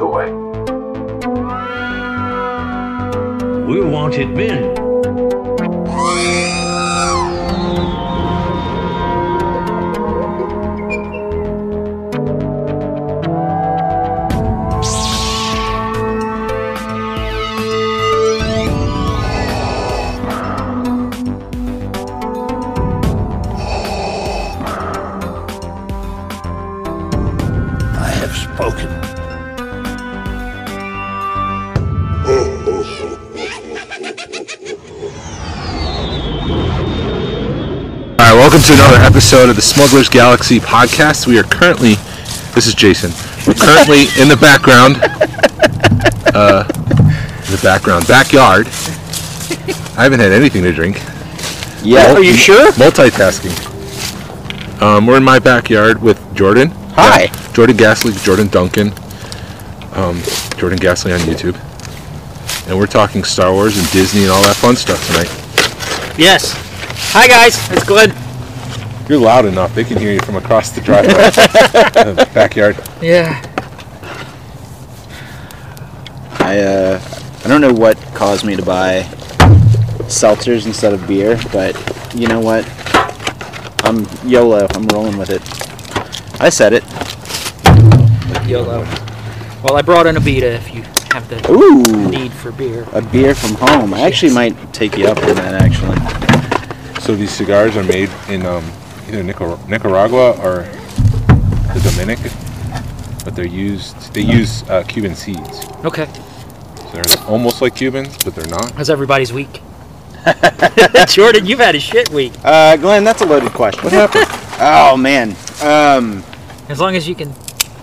away. We wanted men. Welcome to another episode of the Smugglers Galaxy podcast. We are currently, this is Jason. We're currently in the background, uh, in the background backyard. I haven't had anything to drink. Yeah. Are you sure? Multitasking. Um, we're in my backyard with Jordan. Hi. Yeah, Jordan Gasly, Jordan Duncan, um, Jordan Gasly on YouTube, and we're talking Star Wars and Disney and all that fun stuff tonight. Yes. Hi guys, it's Glenn. You're loud enough; they can hear you from across the driveway, uh, backyard. Yeah. I uh, I don't know what caused me to buy seltzers instead of beer, but you know what? I'm YOLO. I'm rolling with it. I said it. YOLO. Well, I brought in a Vita if you have the Ooh, need for beer. a beer from home. I actually might take you up on that. Actually, So these cigars are made in um, either Nicar- Nicaragua or the Dominican, but they're used. They use uh, Cuban seeds. Okay. So they're almost like Cubans, but they're not. How's everybody's week? Jordan, you've had a shit week. uh, Glenn, that's a loaded question. What happened? oh man. Um, As long as you can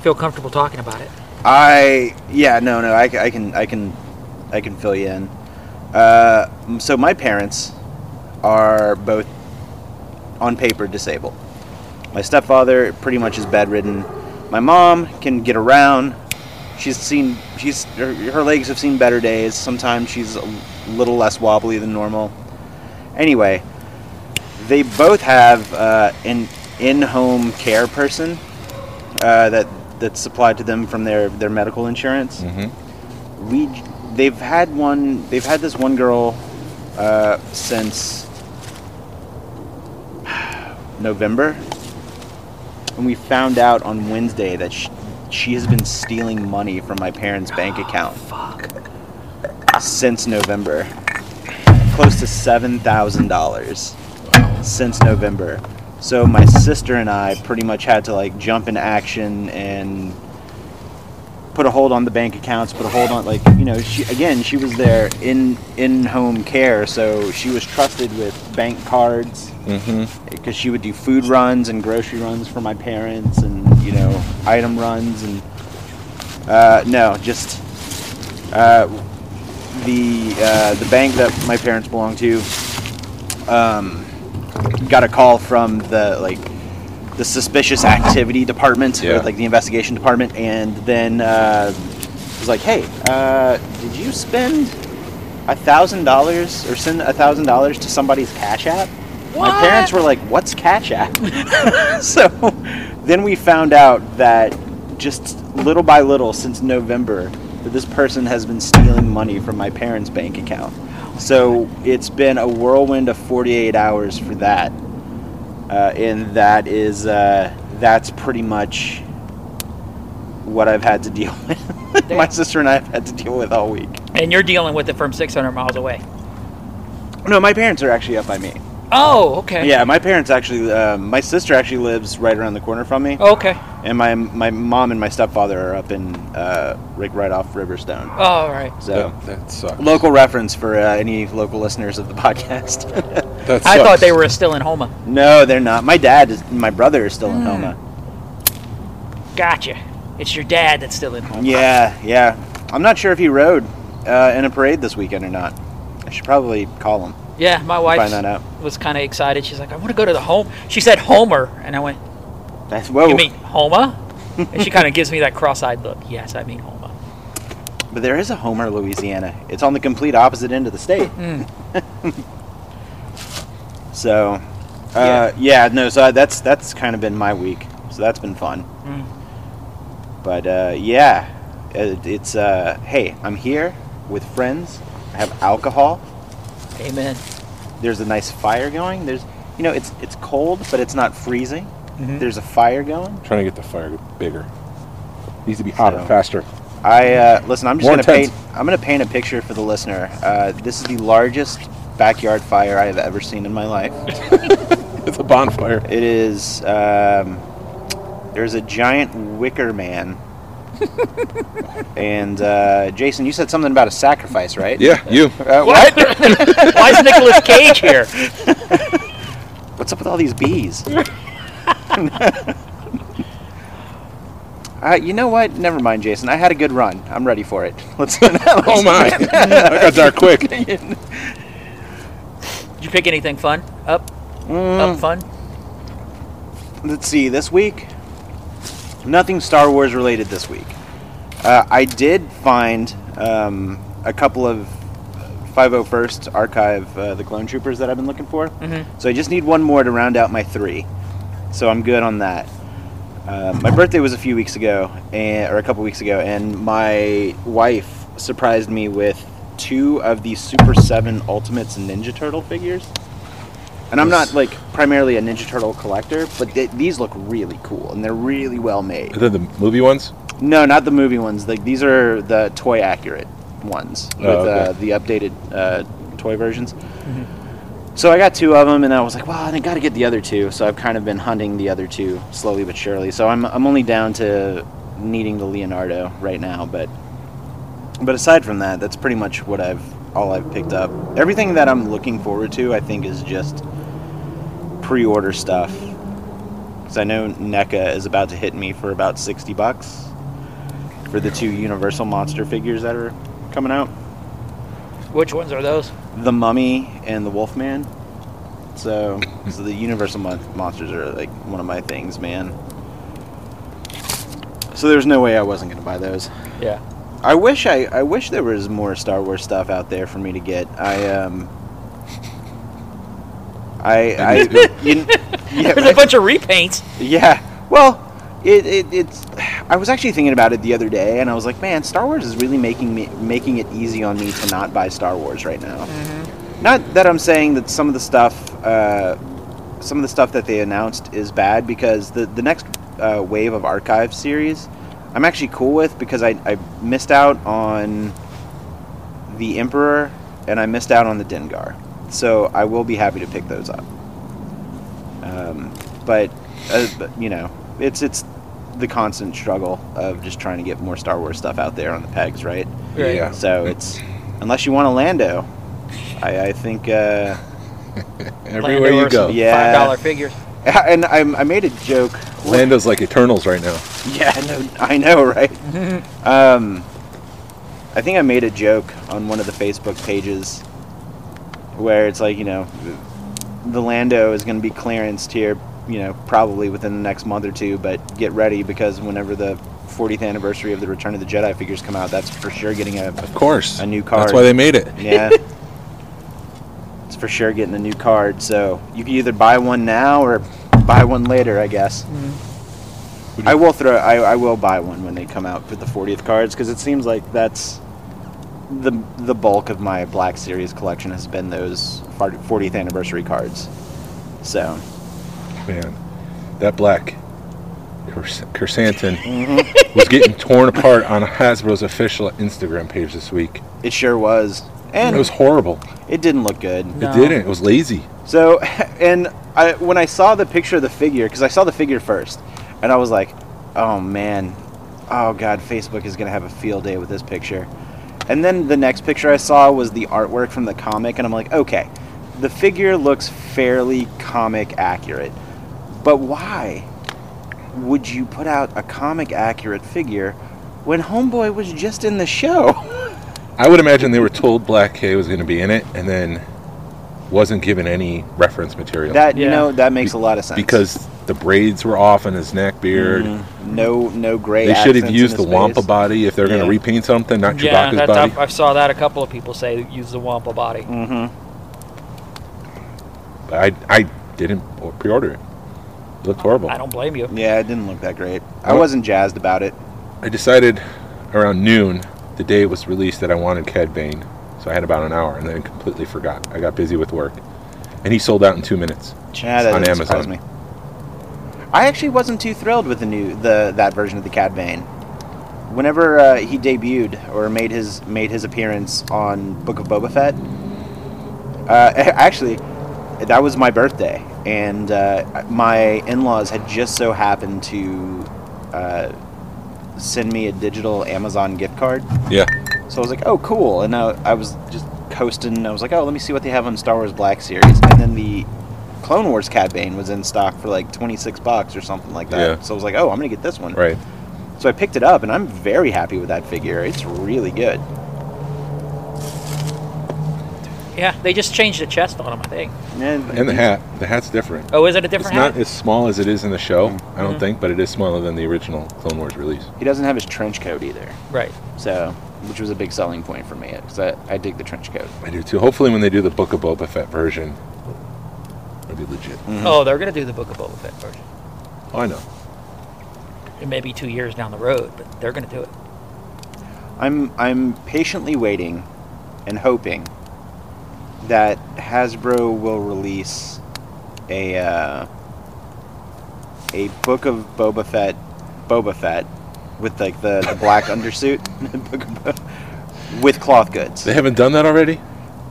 feel comfortable talking about it. I yeah no no I, I can I can I can fill you in. Uh, so my parents are both on paper disabled. My stepfather pretty much is bedridden. My mom can get around. She's seen she's her, her legs have seen better days. Sometimes she's a little less wobbly than normal. Anyway, they both have uh, an in-home care person uh, that that's supplied to them from their their medical insurance. Mm-hmm. We they've had one they've had this one girl uh, since November, and we found out on Wednesday that she, she has been stealing money from my parents' bank ah, account Fuck. since November, close to seven thousand dollars since November. So my sister and I pretty much had to like jump in action and put a hold on the bank accounts, put a hold on like you know she again she was there in in home care, so she was trusted with bank cards Mm-hmm. because she would do food runs and grocery runs for my parents and you know item runs and uh, no just uh, the uh, the bank that my parents belong to um, got a call from the like the suspicious activity department Yeah. or like the investigation department and then uh, was like hey uh, did you spend a thousand dollars or send a thousand dollars to somebody's cash app? My parents were like what's cash app? So then we found out that just little by little since november that this person has been stealing money from my parents bank account. So it's been a whirlwind of 48 hours for that uh, and that is uh, that's pretty much what i've had to deal with. My sister and i have had to deal with all week. And you're dealing with it from 600 miles away. no my parents are actually up by me Oh, okay. Yeah, my parents actually. Uh, my sister actually lives right around the corner from me, Okay. and my my mom and my stepfather are up in uh, like right off Riverstone. Oh, all right. So That, that sucks. local reference for uh, any local listeners of the podcast. That I thought they were still in Houma. no, they're not. My dad is. My brother is still in Hmm. Houma. Gotcha. It's your dad that's still in Houma. Yeah, yeah. I'm not sure if he rode uh, in a parade this weekend or not. I should probably call him. Yeah, my wife Find that out. was kind of excited. She's like, I want to go to the home. She said Homer, and I went, That's whoa. You mean Houma? and she kind of gives me that cross-eyed look. Yes, I mean Houma. But there is a Homer, Louisiana. It's on the complete opposite end of the state. so, uh, yeah. no. So that's that's kind of been my week. So that's been fun. Mm. But uh, yeah, Uh, It's uh, hey, I'm here with friends. I have alcohol. Amen. There's a nice fire going. There's, you know, it's it's cold, but it's not freezing. Mhm. There's a fire going. Trying to get the fire bigger. Needs to be hotter, So- faster. I uh, listen. I'm just More gonna intense. paint. I'm gonna paint a picture for the listener. Uh, this is the largest backyard fire I have ever seen in my life. It's a bonfire. It is. Um, there's a giant wicker man. And uh, Jason, you said something about a sacrifice, right? Yeah, you. Uh, what? Why is Nicolas Cage here? What's up with all these bees? uh, you know what? Never mind, Jason. I had a good run. I'm ready for it. Let's. Go. Oh my! I got dark quick. Did you pick anything fun? Up? Mm. Up fun? let's see this week nothing star wars related this week. Uh, i did find um, a couple of 501st archive uh, the clone troopers that i've been looking for. Mhm. so i just need one more to round out my three. So i'm good on that. Uh, my birthday was a few weeks ago and, or a couple weeks ago and my wife surprised me with two of the super 7 ultimates ninja turtle figures and I'm not like primarily a Ninja Turtle collector, but th- these look really cool and they're really well made. Are they the movie ones? No, not the movie ones. Like these are the toy accurate ones with Oh, okay. uh, the updated uh, toy versions. So I got two of them, and I was like, well, I got to get the other two. So I've kind of been hunting the other two slowly but surely. So I'm I'm only down to needing the Leonardo right now, but but aside from that, that's pretty much what I've all I've picked up. Everything that I'm looking forward to, I think, is just pre-order stuff. Because I know NECA is about to hit me for about sixty bucks for the two Universal monster figures that are coming out, Which ones are those? the Mummy and the Wolfman. So, so the Universal mon- monsters are like one of my things, man. So there's no way I wasn't gonna buy those. Yeah. I wish I, I wish there was more Star Wars stuff out there for me to get. I um. I I you, yeah, There's a bunch of repaints. yeah. Well, it, it it's. I was actually thinking about it the other day, and I was like, man, Star Wars is really making me making it easy on me to not buy Star Wars right now. Not that I'm saying that some of the stuff, uh, some of the stuff that they announced is bad, because the the next uh, wave of archive series, I'm actually cool with because I I missed out on the Emperor and I missed out on the Dengar, so I will be happy to pick those up. Um, but, uh, but you know, it's it's the constant struggle of just trying to get more Star Wars stuff out there on the pegs, right? Right. Yeah. So it's unless you want a Lando, I, I think, uh, Everywhere you Lando or go. Yeah. Five dollar figures. and I, I made a joke. Lando's like Eternals right now. Yeah, no, I know, right? um, I think I made a joke on one of the Facebook pages where it's like, you know, the Lando is going to be clearanced here, you know, probably within the next month or two, but get ready because whenever the 40th anniversary of the Return of the Jedi figures come out, that's for sure getting a, Of course. A new card. That's why they made it. yeah. it's for sure getting a new card, so you can either buy one now or buy one later, I guess. I will throw. I, I will buy one when they come out with the 40th cards because it seems like that's the the bulk of my Black Series collection has been those 40th anniversary cards. So Man, that black Chrys- chrysanthemum Mm-hmm. was getting torn apart on Hasbro's official Instagram page this week. it sure was, and it was horrible. it didn't look good. No. It didn't. It was lazy. So, and I when I saw the picture of the figure, because I saw the figure first, and I was like, oh man, oh god, Facebook is gonna have a field day with this picture. And then the next picture I saw was the artwork from the comic, and I'm like, okay, the figure looks fairly comic accurate, but why would you put out a comic accurate figure when Homeboy was just in the show? I would imagine they were told Black K was going to be in it, and then wasn't given any reference material. that you Yeah. know that makes a lot of sense because the braids were off on his neck beard. Mhm. no no gray. They should have used the his Wampa body if they're going to repaint something, not Yeah, Chewbacca's that's, body. I, I saw that a couple of people say use the Wampa body. Mm-hmm. I I didn't pre-order it. It looked horrible. I don't blame you. Yeah, it didn't look that great. I Well- wasn't jazzed about it. I decided around noon, the day it was released, that I wanted Cad Bane. So I had about an hour, and then completely forgot. I got busy with work, and he sold out in two minutes. Yeah, on Amazon. me. I actually wasn't too thrilled with the new the that version of the Cad Bane. Whenever uh, he debuted or made his made his appearance on Book of Boba Fett, uh, actually, that was my birthday, and uh, my in-laws had just so happened to uh, send me a digital Amazon gift card. Yeah, So I was like, oh, cool. And I, I was just coasting. I was like, oh, let me see what they have on Star Wars Black Series. And then the Clone Wars Cad Bane was in stock for like 26 bucks or something like that. Yeah. So I was like, oh, I'm going to get this one. right. So I picked it up and I'm very happy with that figure. It's really good. Yeah, they just changed the chest on him, I think. And, And the hat. The hat's different. Oh, is it a different It's different not as small as it is in the show, I don't Mhm. think, but it is smaller than the original Clone Wars release. He doesn't have his trench coat either. Right. So, which was a big selling point for me because I, I dig the trench coat. I do too. Hopefully, when they do the Book of Boba Fett version, it'll be legit. Oh, they're gonna do the Book of Boba Fett version. Oh, I know. It may be two years down the road, but they're gonna do it. I'm I'm patiently waiting and hoping that Hasbro will release a uh, a book of Boba Fett Boba Fett with like the, the black undersuit Book of Bo- with cloth goods. They haven't done that already.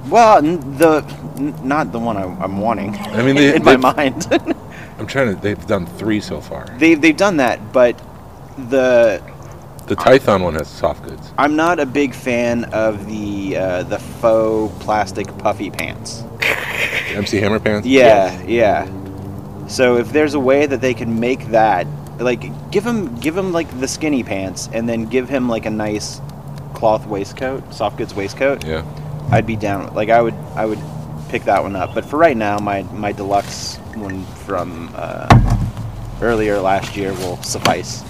Well, n- the n- not the one I, I'm wanting. I mean, they- in my mind, I'm trying to. They've done three so far. they've they've done that, but the The Tython one has soft goods. I'm not a big fan of the uh, the faux plastic puffy pants. MC Hammer pants. Yeah, yeah. So if there's a way that they can make that, like, give him give him like the skinny pants, and then give him like a nice cloth waistcoat, soft goods waistcoat, Yeah. I'd be down. Like I would I would pick that one up. But for right now, my my deluxe one from uh, earlier last year will suffice.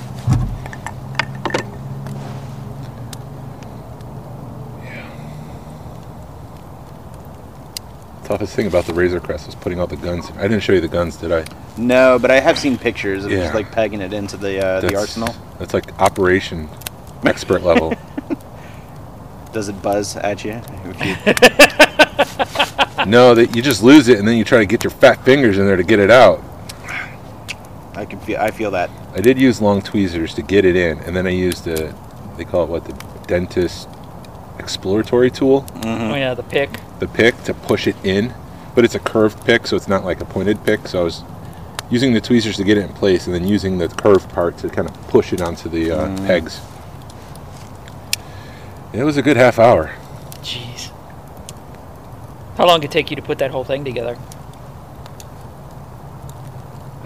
Toughest thing about the Razor Crest was putting all the guns. I didn't show you the guns, did I? No, but I have seen pictures of Yeah. just like pegging it into the uh, the arsenal. That's like operation expert level. Does it buzz at you? You no, that you just lose it and then you try to get your fat fingers in there to get it out. I can feel. I feel that. I did use long tweezers to get it in, and then I used a, they call it what, the dentist exploratory tool, Mm-hmm. Oh yeah, the pick. the pick to push it in. But it's a curved pick, so it's not like a pointed pick. So I was using the tweezers to get it in place, and then using the curved part to kind of push it onto the uh, Mm. pegs. It was a good half hour. Jeez. How long did it take you to put that whole thing together?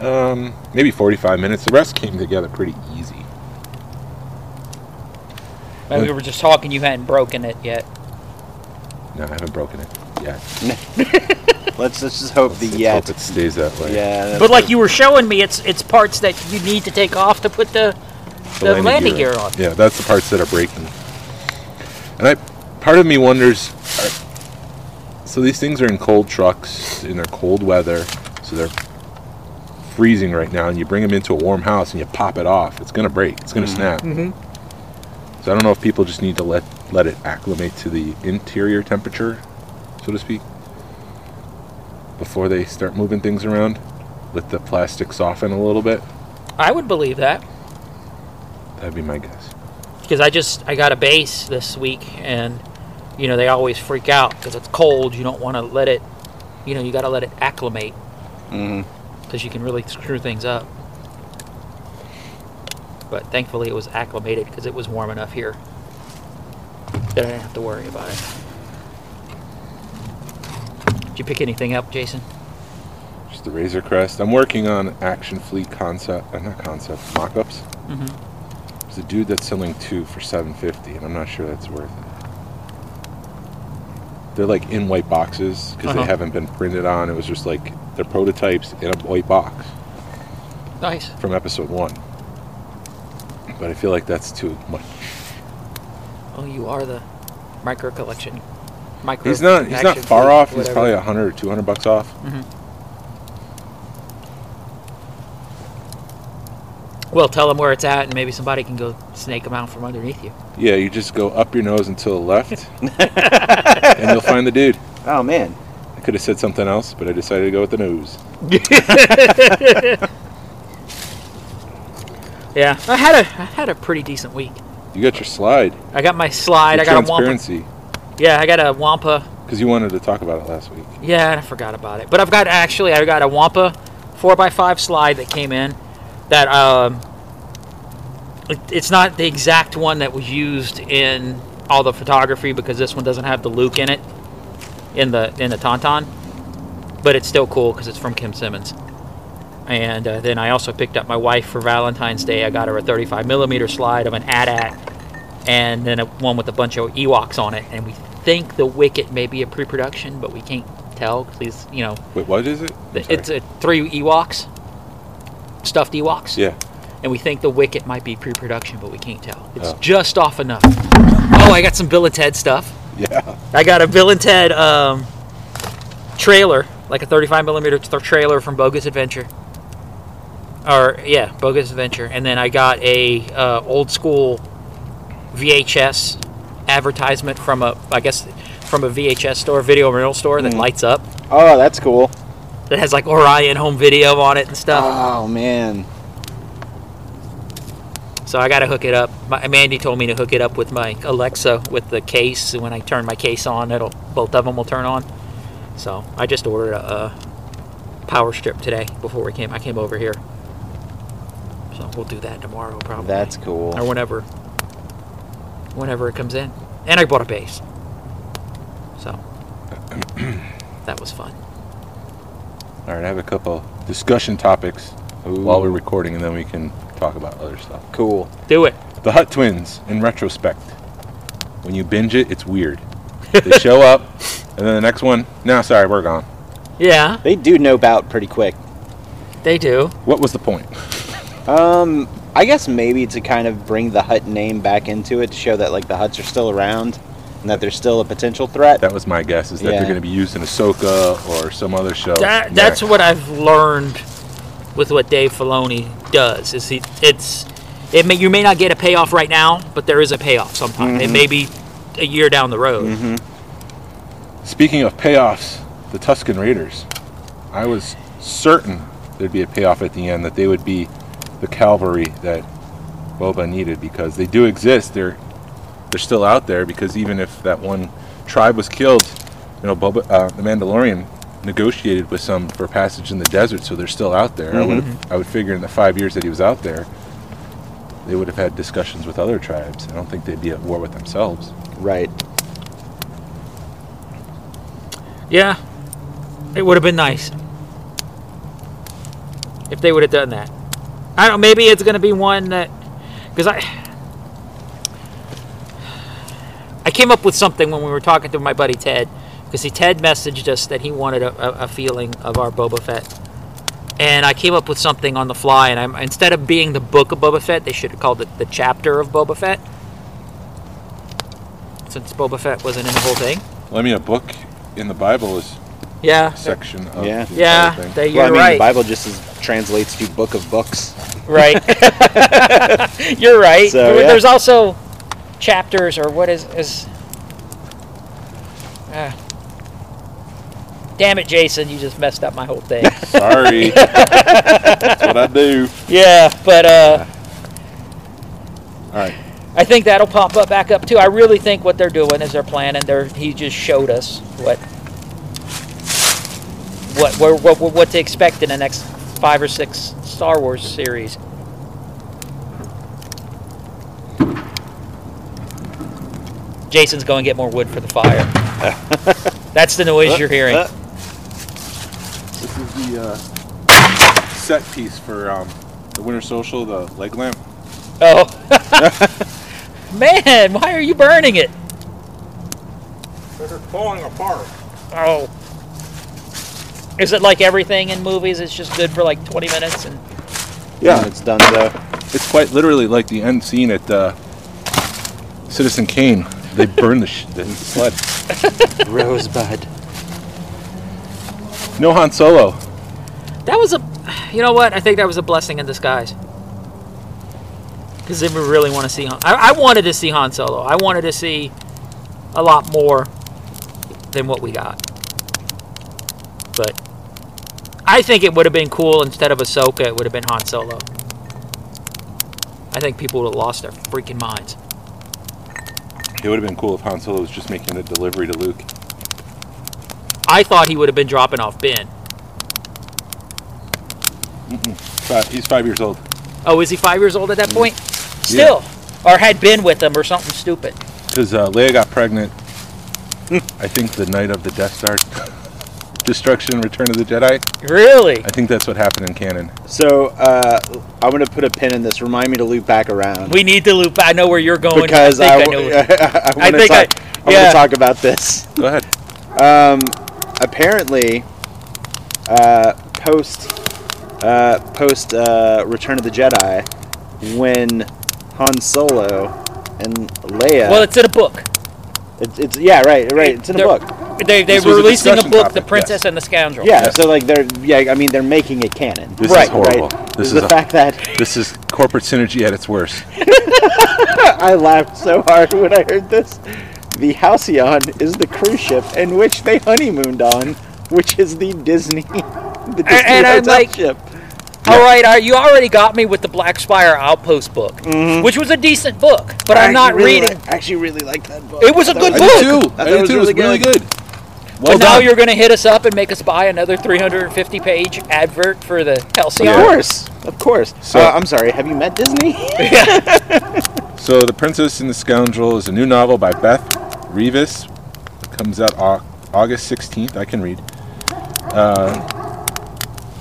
Um, maybe 45 minutes. The rest came together pretty easy. And we were just talking. You hadn't broken it yet. No, I haven't broken it yet. Let's let's just hope the Let's yet. hope it stays that way. Yeah. But like good. you were showing me, it's it's parts that you need to take off to put the the, landing, gear on. Yeah, that's the parts that are breaking. And I, part of me wonders, are- so these things are in cold trucks in their cold weather, so they're freezing right now, and you bring them into a warm house and you pop it off, it's gonna break, it's gonna snap. Mhm. So I don't know if people just need to let let it acclimate to the interior temperature, so to speak, before they start moving things around. Let the plastic soften a little bit. I would believe that That'd be my guess. because I just I got a base this week, and you know they always freak out because it's cold. You don't want to let it, you know, you got to let it acclimate Mm-hmm. because you can really screw things up. But thankfully, it was acclimated because it was warm enough here that I didn't have to worry about it. Did you pick anything up, Jason? Just the Razor Crest. I'm working on Action Fleet concept, uh, not concept, mock-ups. Mm-hmm. There's a dude that's selling two for 750, and I'm not sure that's worth it. They're like in white boxes because Uh-huh. they haven't been printed on. It was just like they're prototypes in a white box Nice. from episode one. But I feel like that's too much. Oh, you are the micro collection. Micro. He's not. He's not far fleet, off. He's whatever. probably 100 or 200 bucks off. Mm-hmm. Well, tell them where it's at, and maybe somebody can go snake them out from underneath you. Yeah, you just go up your nose until the left, and you'll find the dude. Oh man. I could have said something else, but I decided to go with the nose. Yeah, I had a I had a pretty decent week. You got your slide. I got my slide. Your I got a wampa. transparency. Yeah, I got a wampa. Because you wanted to talk about it last week. Yeah, I forgot about it. But I've got actually I got a wampa four x five slide that came in. That um, it, it's not the exact one that was used in all the photography because this one doesn't have the Luke in it in the in the Tauntaun. But it's still cool because it's from Kim Simmons. And uh, then I also picked up my wife for Valentine's Day. I got her a 35 millimeter slide of an AT-AT, and then a one with a bunch of Ewoks on it. And we think the Wicket may be a pre-production, but we can't tell because you know Wait, what is it? It's a three Ewoks, stuffed Ewoks. yeah. And we think the Wicket might be pre-production, but we can't tell. It's Oh. just off enough. Oh, I got some Bill and Ted stuff. Yeah. I got a Bill and Ted um, trailer, like a 35 millimeter trailer from Bogus Adventure. Or yeah, Bogus Adventure, and then I got a uh, old school VHS advertisement from a, I guess, from a VHS store, video rental store that Mm. lights up. Oh, that's cool. That has like Orion home video on it and stuff. Oh man. So I got to hook it up. My, Mandy told me to hook it up with my Alexa with the case. And when I turn my case on, it'll both of them will turn on. So I just ordered a, a power strip today before we came. I came over here. So we'll do that tomorrow probably. That's cool. or whenever, whenever it comes in. And I bought a base. So that was fun. All right, I have a couple discussion topics while we're recording, and then we can talk about other stuff. Cool. Do it. The Hutt Twins, in retrospect, when you binge it, it's weird. They show up, and then the next one, no, sorry, we're gone. Yeah, They do know out pretty quick. they do. What was the point? Um, I guess maybe to kind of bring the Hutt name back into it to show that like the Hutts are still around and that they're still a potential threat. That was my guess, is that Yeah. they're going to be used in Ahsoka or some other show. That, that's what I've learned with what Dave Filoni does. Is he? It's it may you may not get a payoff right now, but there is a payoff sometime. It may be a year down the road. Speaking of payoffs, the Tusken Raiders. I was certain there'd be a payoff at the end, that they would be the cavalry that Boba needed because they do exist. They're they're still out there because even if that one tribe was killed, you know, Boba, uh, the Mandalorian negotiated with some for passage in the desert, so they're still out there. I would I would figure in the five years that he was out there, they would have had discussions with other tribes. I don't think they'd be at war with themselves. Right. Yeah, it would have been nice if they would have done that. I don't. Know, maybe it's going to be one that because I I came up with something when we were talking to my buddy Ted because he Ted messaged us that he wanted a, a, a feeling of our Boba Fett. And I came up with something on the fly, and I'm instead of being the book of Boba Fett, they should have called it the chapter of Boba Fett, since Boba Fett wasn't in the whole thing. Well, I mean, a book in the Bible is Yeah, section of Yeah. the yeah, thing. they, you're well, I mean, right. the Bible just is, translates to book of books. Right. You're right. So, yeah. There's also chapters, or what is is. Ah. damn it, Jason! You just messed up my whole thing. Sorry. That's what I do. yeah, but uh, All right. I think that'll pop up back up too. I really think what they're doing is they're planning. They're he just showed us what what what what, what, what to expect in the next five or six Star Wars series. Jason's going to get more wood for the fire. That's the noise you're hearing. Uh, This is the uh, set piece for um, the Winter Social, the leg lamp. Oh, man! Why are you burning it? They're falling apart. Oh. Is it like everything in movies? It's just good for like 20 minutes and Yeah, it's done so. It's quite literally like the end scene at uh, Citizen Kane. They burn the, sh- the sled. Rosebud. No Han Solo. that was a you know what? I think that was a blessing in disguise. Because if we really want to see Han, I, I wanted to see Han Solo. I wanted to see a lot more than what we got. But I think it would have been cool instead of Ahsoka, it would have been Han Solo. I think people would have lost their freaking minds. It would have been cool if Han Solo was just making the delivery to Luke. I thought he would have been dropping off Ben. Five, he's five years old. Oh, is he five years old at that point? Still. Or had been with them or something stupid. Because uh, Leia got pregnant, I think the night of the Death Star destruction, Return of the Jedi. Really? I think that's what happened in canon. So uh, I'm gonna put a pin in this. Remind me to loop back around We need to loop. I know where you're going. because I I, think I, know. I, wanna think I- talk, I, yeah. want to talk about this. Go ahead. Um, apparently, uh, post uh, post uh, Return of the Jedi, when Han Solo and Leia. Well, it's in a book. it's, it's yeah, right, right. It's in a They're- book. They, they This were was a releasing a book, topic, The Princess yes. and the Scoundrel. Yeah, so like they're yeah, I mean they're making it canon. This right, is horrible. Right. This is the a- fact that This is corporate synergy at its worst. I laughed so hard when I heard this. The Halcyon is the cruise ship in which they honeymooned on, which is the Disney, the Disney and I'm like- ship. All right, all right, you already got me with the Black Spire Outpost book, mm-hmm. which was a decent book, but I I'm not really reading. li- I actually really liked that book. It was a good thought I book. did too. thought I it did was too. It was really really good. good. Well so now done. you're going to hit us up and make us buy another 350 page advert for the Halcyon. Of course, of course. So- uh, I'm sorry. Have you met Disney? So, The Princess and the Scoundrel is a new novel by Beth Revis. It comes out August 16th. I can read. Uh,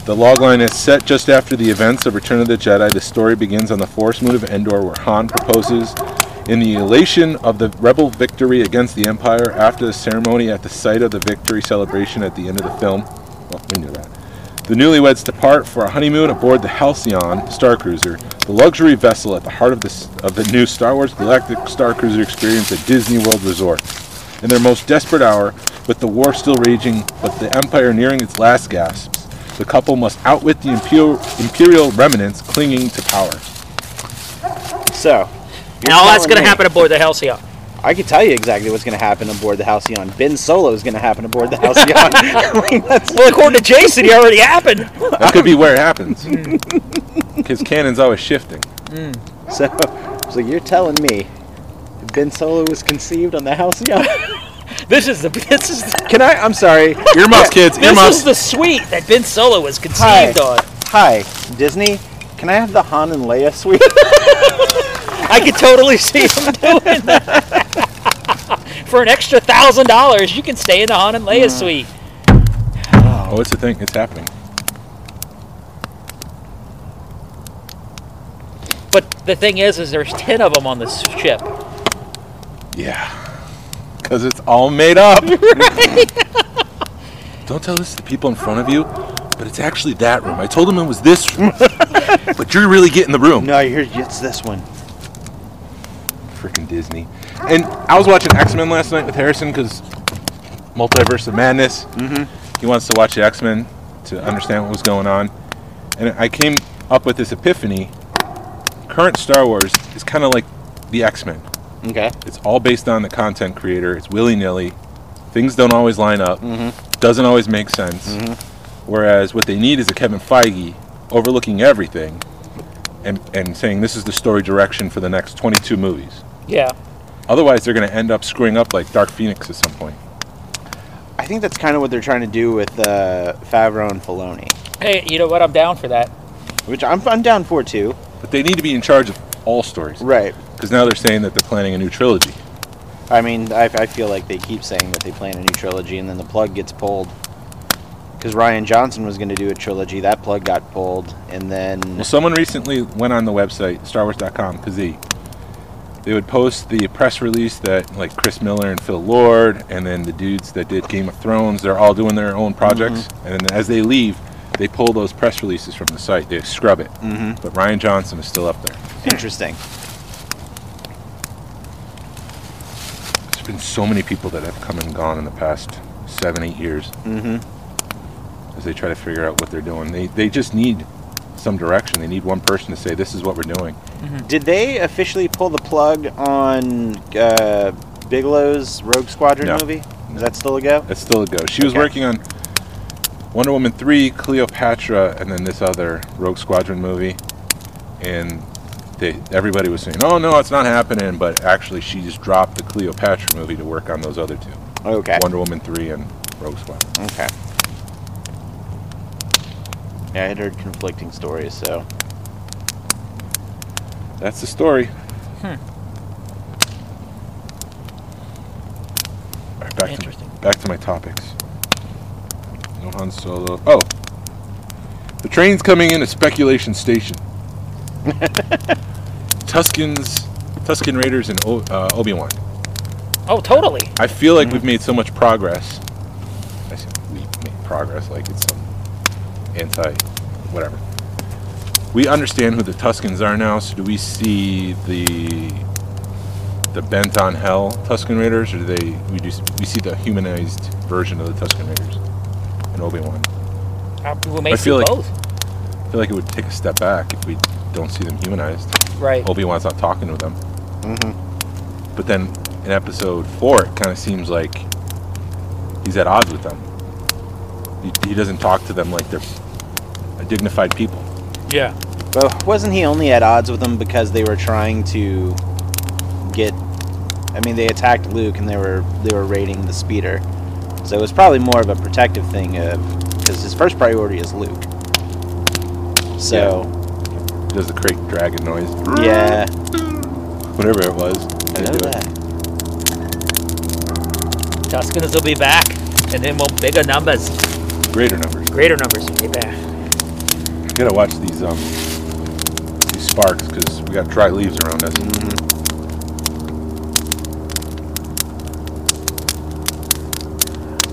the logline is set just after the events of Return of the Jedi. The story begins on the forest moon of Endor, where Han proposes in the elation of the rebel victory against the Empire after the ceremony at the site of the victory celebration at the end of the film. Well, we knew that. The newlyweds depart for a honeymoon aboard the Halcyon Star Cruiser, the luxury vessel at the heart of, this, of the new Star Wars Galactic Star Cruiser experience at Disney World Resort. In their most desperate hour, with the war still raging but the Empire nearing its last gasps, the couple must outwit the imperial, imperial remnants clinging to power. so, And all that's going to happen aboard the Halcyon. I can tell you exactly what's going to happen aboard the Halcyon. Ben Solo is going to happen aboard the Halcyon. Like, that's- Well, according to Jason, he already happened. That could be where it happens. Because canon's always shifting. Mm. so, so you're telling me Ben Solo was conceived on the Halcyon? This is the this is the, Can I? I'm sorry. Earmuffs, kids, this is the suite that Ben Solo was Hi. conceived on. Hi, Disney. Can I have the Han and Leia suite? I could totally see him doing that. For an extra thousand dollars, you can stay in the Han and Leia hmm. suite. Oh, it's a thing. It's happening. But the thing is, is there's ten of them on this ship. Yeah. Because it's all made up. Don't tell this to the people in front of you, but it's actually that room. I told them it was this room. but you're really getting the room. no, you're. It's this one. Freaking Disney. And I was watching X Men last night with Harrison because Multiverse of Madness. Mm-hmm. He wants to watch the X Men to understand what was going on. And I came up with this epiphany. Current Star Wars is kind of like the X Men. Okay. It's all based on the content creator. It's willy nilly. Things don't always line up. Doesn't always make sense. Whereas what they need is a Kevin Feige overlooking everything and, and saying this is the story direction for the next 22 movies. Yeah. Otherwise, they're going to end up screwing up like Dark Phoenix at some point. I think that's kind of what they're trying to do with uh, Favreau and Filoni, Hey, you know what? I'm down for that. which I'm, I'm down for too. But they need to be in charge of all stories. Right. Because now they're saying that they're planning a new trilogy. I mean, I, I feel like they keep saying that they plan a new trilogy, and then the plug gets pulled. Because Rian Johnson was going to do a trilogy, that plug got pulled, and then Well, someone recently went on the website, StarWars.com, because they, they would post the press release that, like, Chris Miller and Phil Lord, and then the dudes that did Game of Thrones, they're all doing their own projects. And then as they leave, they pull those press releases from the site. They scrub it. Mhm. But Rian Johnson is still up there. interesting. There's been so many people that have come and gone in the past seven, eight years Mm-hmm. as they try to figure out what they're doing. They, they just need some direction. They need one person to say, "This is what we're doing." Did they officially pull the plug on uh, Bigelow's Rogue Squadron No. movie? Is that still a go? It's still a go. She was working on Wonder Woman 3, Cleopatra, and then this other Rogue Squadron movie. And they, everybody was saying, oh, no, it's not happening. But actually, she just dropped the Cleopatra movie to work on those other two Okay. Wonder Woman 3 and Rogue Squadron. Okay. Yeah, I had heard conflicting stories, so That's the story. All right, back, Interesting. to, back to my topics. No Han Solo. Oh! The train's coming in at Speculation Station. Tuskens, Tusken Raiders, and o- uh, Obi Wan. Oh, totally. I feel like we've made so much progress. I say we made progress like it's some anti, whatever. We understand who the Tuskens are now. So do we see the the bent on hell Tusken Raiders, or do they we just we see the humanized version of the Tusken Raiders in Obi Wan? Uh, we may I see feel like- both. I feel like it would take a step back if we don't see them humanized. Right. Obi Wan's not talking to them. Mm-hmm. But then in episode four, it kind of seems like he's at odds with them. He, he doesn't talk to them like they're a dignified people. Yeah. But wasn't he only at odds with them because they were trying to get? I mean, they attacked Luke and they were they were raiding the speeder, so it was probably more of a protective thing of because his first priority is Luke. So He does the krayt dragon noise, yeah, whatever it was. I know that. Tuskens will be back, and then we'll bigger numbers, Greater numbers. greater numbers. Be back. You gotta watch these um these sparks because we got dry leaves around us.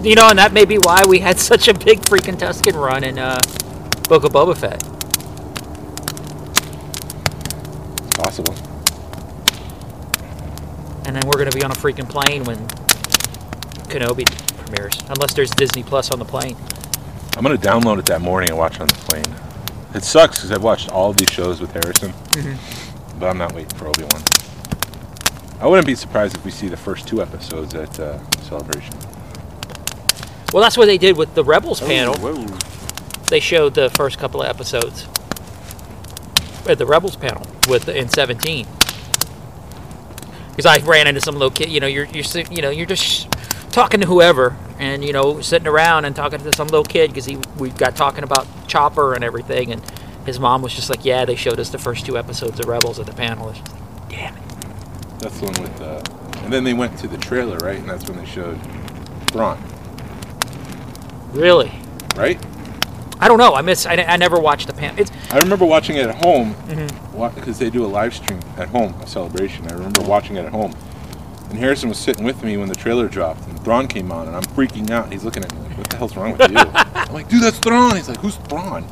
You know, and that may be why we had such a big freaking Tusken run in uh, Book of Boba Fett. It's possible. And then we're going to be on a freaking plane when Kenobi premieres, unless there's Disney Plus on the plane. I'm gonna download it that morning and watch on the plane. It sucks because I've watched all of these shows with Harrison, but I'm not waiting for Obi Wan. I wouldn't be surprised if we see the first two episodes at uh, Celebration. Well, that's what they did with the Rebels panel. Whoa. They showed the first couple of episodes at the Rebels panel with in 17. Because I ran into some little kid, you know, you're you're you know you're just talking to whoever, and you know sitting around and talking to some little kid because he we got talking about Chopper and everything, and his mom was just like, yeah, they showed us the first two episodes of Rebels at the panel. It's just like, Damn it. That's the one with, uh, and then they went to the trailer, right? And that's when they showed Thrawn, Really? right? I don't know. I miss. I, I never watched the panel. It's I remember watching it at home Mhm. because they do a live stream at home, a celebration. I remember watching it at home. And Harrison was sitting with me when the trailer dropped, and Thrawn came on, and I'm freaking out. He's looking at me like, "What the hell's wrong with you?" I'm like, "Dude, that's Thrawn." He's like, "Who's Thrawn?"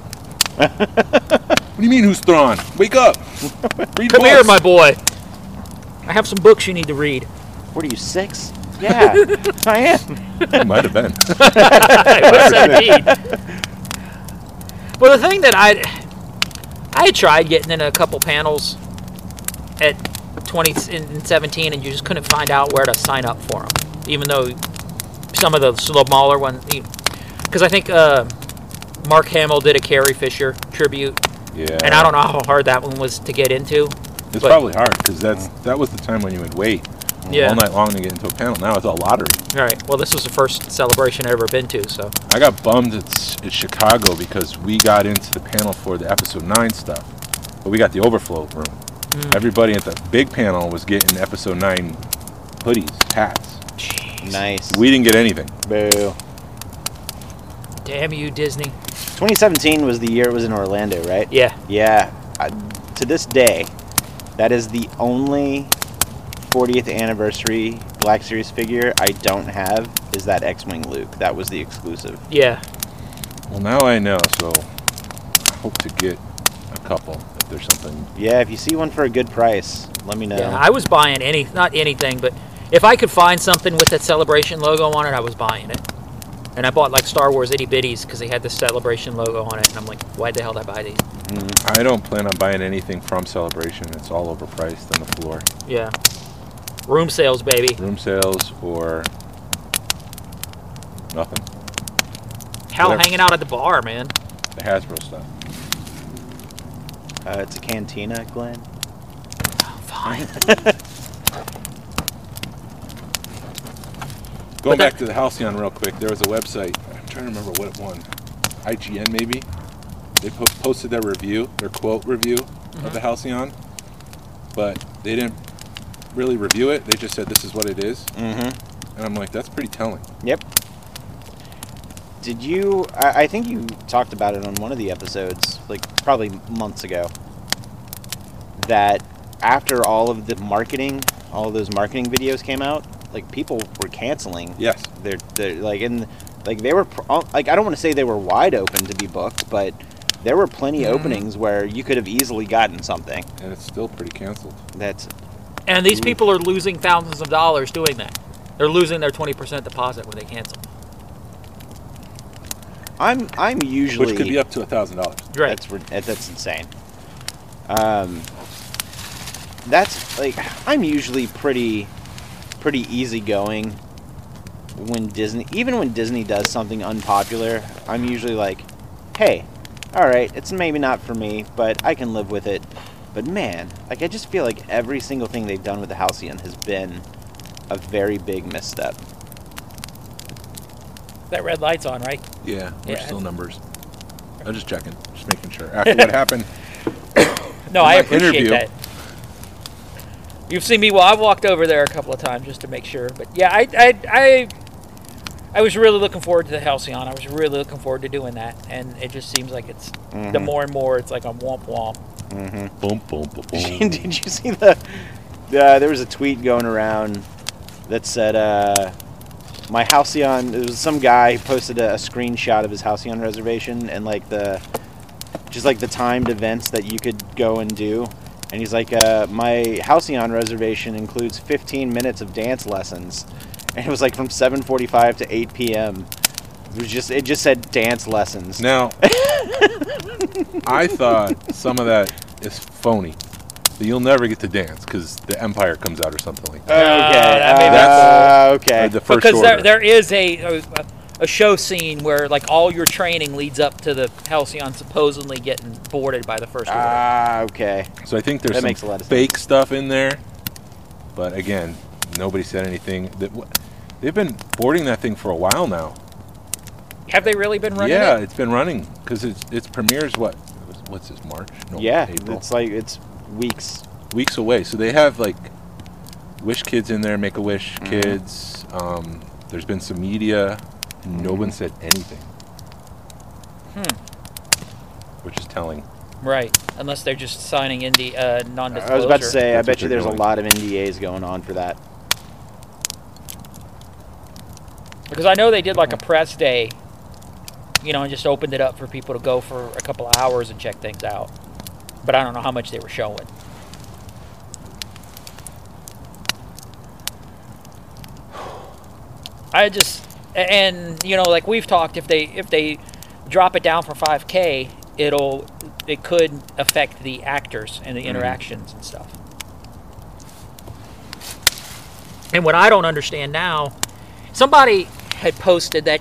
what do you mean, who's Thrawn? Wake up! Read come here, my boy. I have some books you need to read. What are you six? Yeah, I am. It might have been. I was 17. Well, the thing that I I had tried getting in a couple panels at 20 in 17, and you just couldn't find out where to sign up for them, even though some of the smaller ones. Because I think uh, Mark Hamill did a Carrie Fisher tribute, Yeah. and I don't know how hard that one was to get into. It's probably hard because that's that was the time when you would wait Yeah. all night long to get into a panel. Now it's all lottery. All right. Well, this was the first celebration I've ever been to, so I got bummed at, at Chicago because we got into the panel for the episode nine stuff, but we got the overflow room. Mm. Everybody at the big panel was getting episode nine hoodies, hats. Nice. We didn't get anything. Boo. damn you, Disney. 2017 was the year it was in Orlando, right? Yeah. Yeah. I, to this day, that is the only 40th anniversary Black Series figure I don't have. Is that X-wing Luke? That was the exclusive. Yeah. Well, now I know, so I hope to get a couple if there's something. Yeah, if you see one for a good price, let me know. Yeah, I was buying any, not anything, but if I could find something with that celebration logo on it, I was buying it. And I bought like Star Wars itty bitties because they had the Celebration logo on it, and I'm like, why the hell did I buy these? Mm-hmm. I don't plan on buying anything from Celebration. It's all overpriced on the floor. Yeah, room sales, baby. Room sales or nothing. Hell, Whatever. hanging out at the bar, man. The Hasbro stuff. Uh, it's a cantina, Glenn. Fine. Going that- back to the Halcyon real quick, there was a website. I'm trying to remember what it won. IGN maybe. They po- posted their review, their quote review of the Halcyon, but they didn't really review it. They just said this is what it is, Mm-hmm. and I'm like, that's pretty telling. Yep. Did you? I, I think you talked about it on one of the episodes, like probably months ago. That after all of the marketing, all those marketing videos came out, like people were canceling. Yes. They're, they're like in, like they were like I don't want to say they were wide open to be booked, but there were plenty of openings where you could have easily gotten something. And it's still pretty canceled. That's And these mm. people are losing thousands of dollars doing that. They're losing their 20% deposit when they cancel. I'm I'm usually Which could be up to a thousand dollars. Right. That's that's insane. Um, that's like I'm usually pretty pretty easygoing when Disney, even when Disney does something unpopular. I'm usually like, hey, all right, it's maybe not for me, but I can live with it. But man, like I just feel like every single thing they've done with the Halcyon has been a very big misstep. That red light's on, right? Yeah, we're Yeah. still numbers. I'm just checking, just making sure. After what happened, No, In I my appreciate interview- that. You've seen me. Well, I've walked over there a couple of times just to make sure. But yeah, I, I, I, I was really looking forward to the Halcyon. I was really looking forward to doing that, and it just seems like it's the more and more it's like a womp womp. boom, boom, boom, Did you see the? Uh, there was a tweet going around that said, uh, "My Halcyon." It was some guy posted a, a screenshot of his Halcyon reservation and like the, just like the timed events that you could go and do. And he's like, uh, "My Halcyon reservation includes 15 minutes of dance lessons," and it was like from 7:45 to 8 p.m. It was just it just said dance lessons. Now, I thought some of that is phony. That you'll never get to dance because the Empire comes out or something like that. Okay. that may that's uh, okay. the first because there, there is a, a a show scene where like all your training leads up to the Halcyon supposedly getting boarded by the first order. Ah, okay. So I think there's That some makes a lot of fake sense. stuff in there. But again, nobody said anything. That they've been boarding that thing for a while now. Have they really been running yeah, it? it's been running because it's it's premieres what what's this March? No, Yeah, April. it's like it's weeks. weeks away. So they have like Wish Kids in there, Make a Wish Mm-hmm. Kids. Um, there's been some media. and No Mm-hmm. one said anything, Hmm. which is telling. Right. Unless they're just signing in the uh, non-disclosure. I was about to say, I bet you they're there's a lot of NDAs going on for that. Because I know they did like a press day, you know, and just opened it up for people to go for a couple of hours and check things out. But I don't know how much they were showing. I just and you know, like we've talked, if they if they drop it down for 5K, it'll it could affect the actors and the mm-hmm. interactions and stuff. And what I don't understand now, somebody had posted that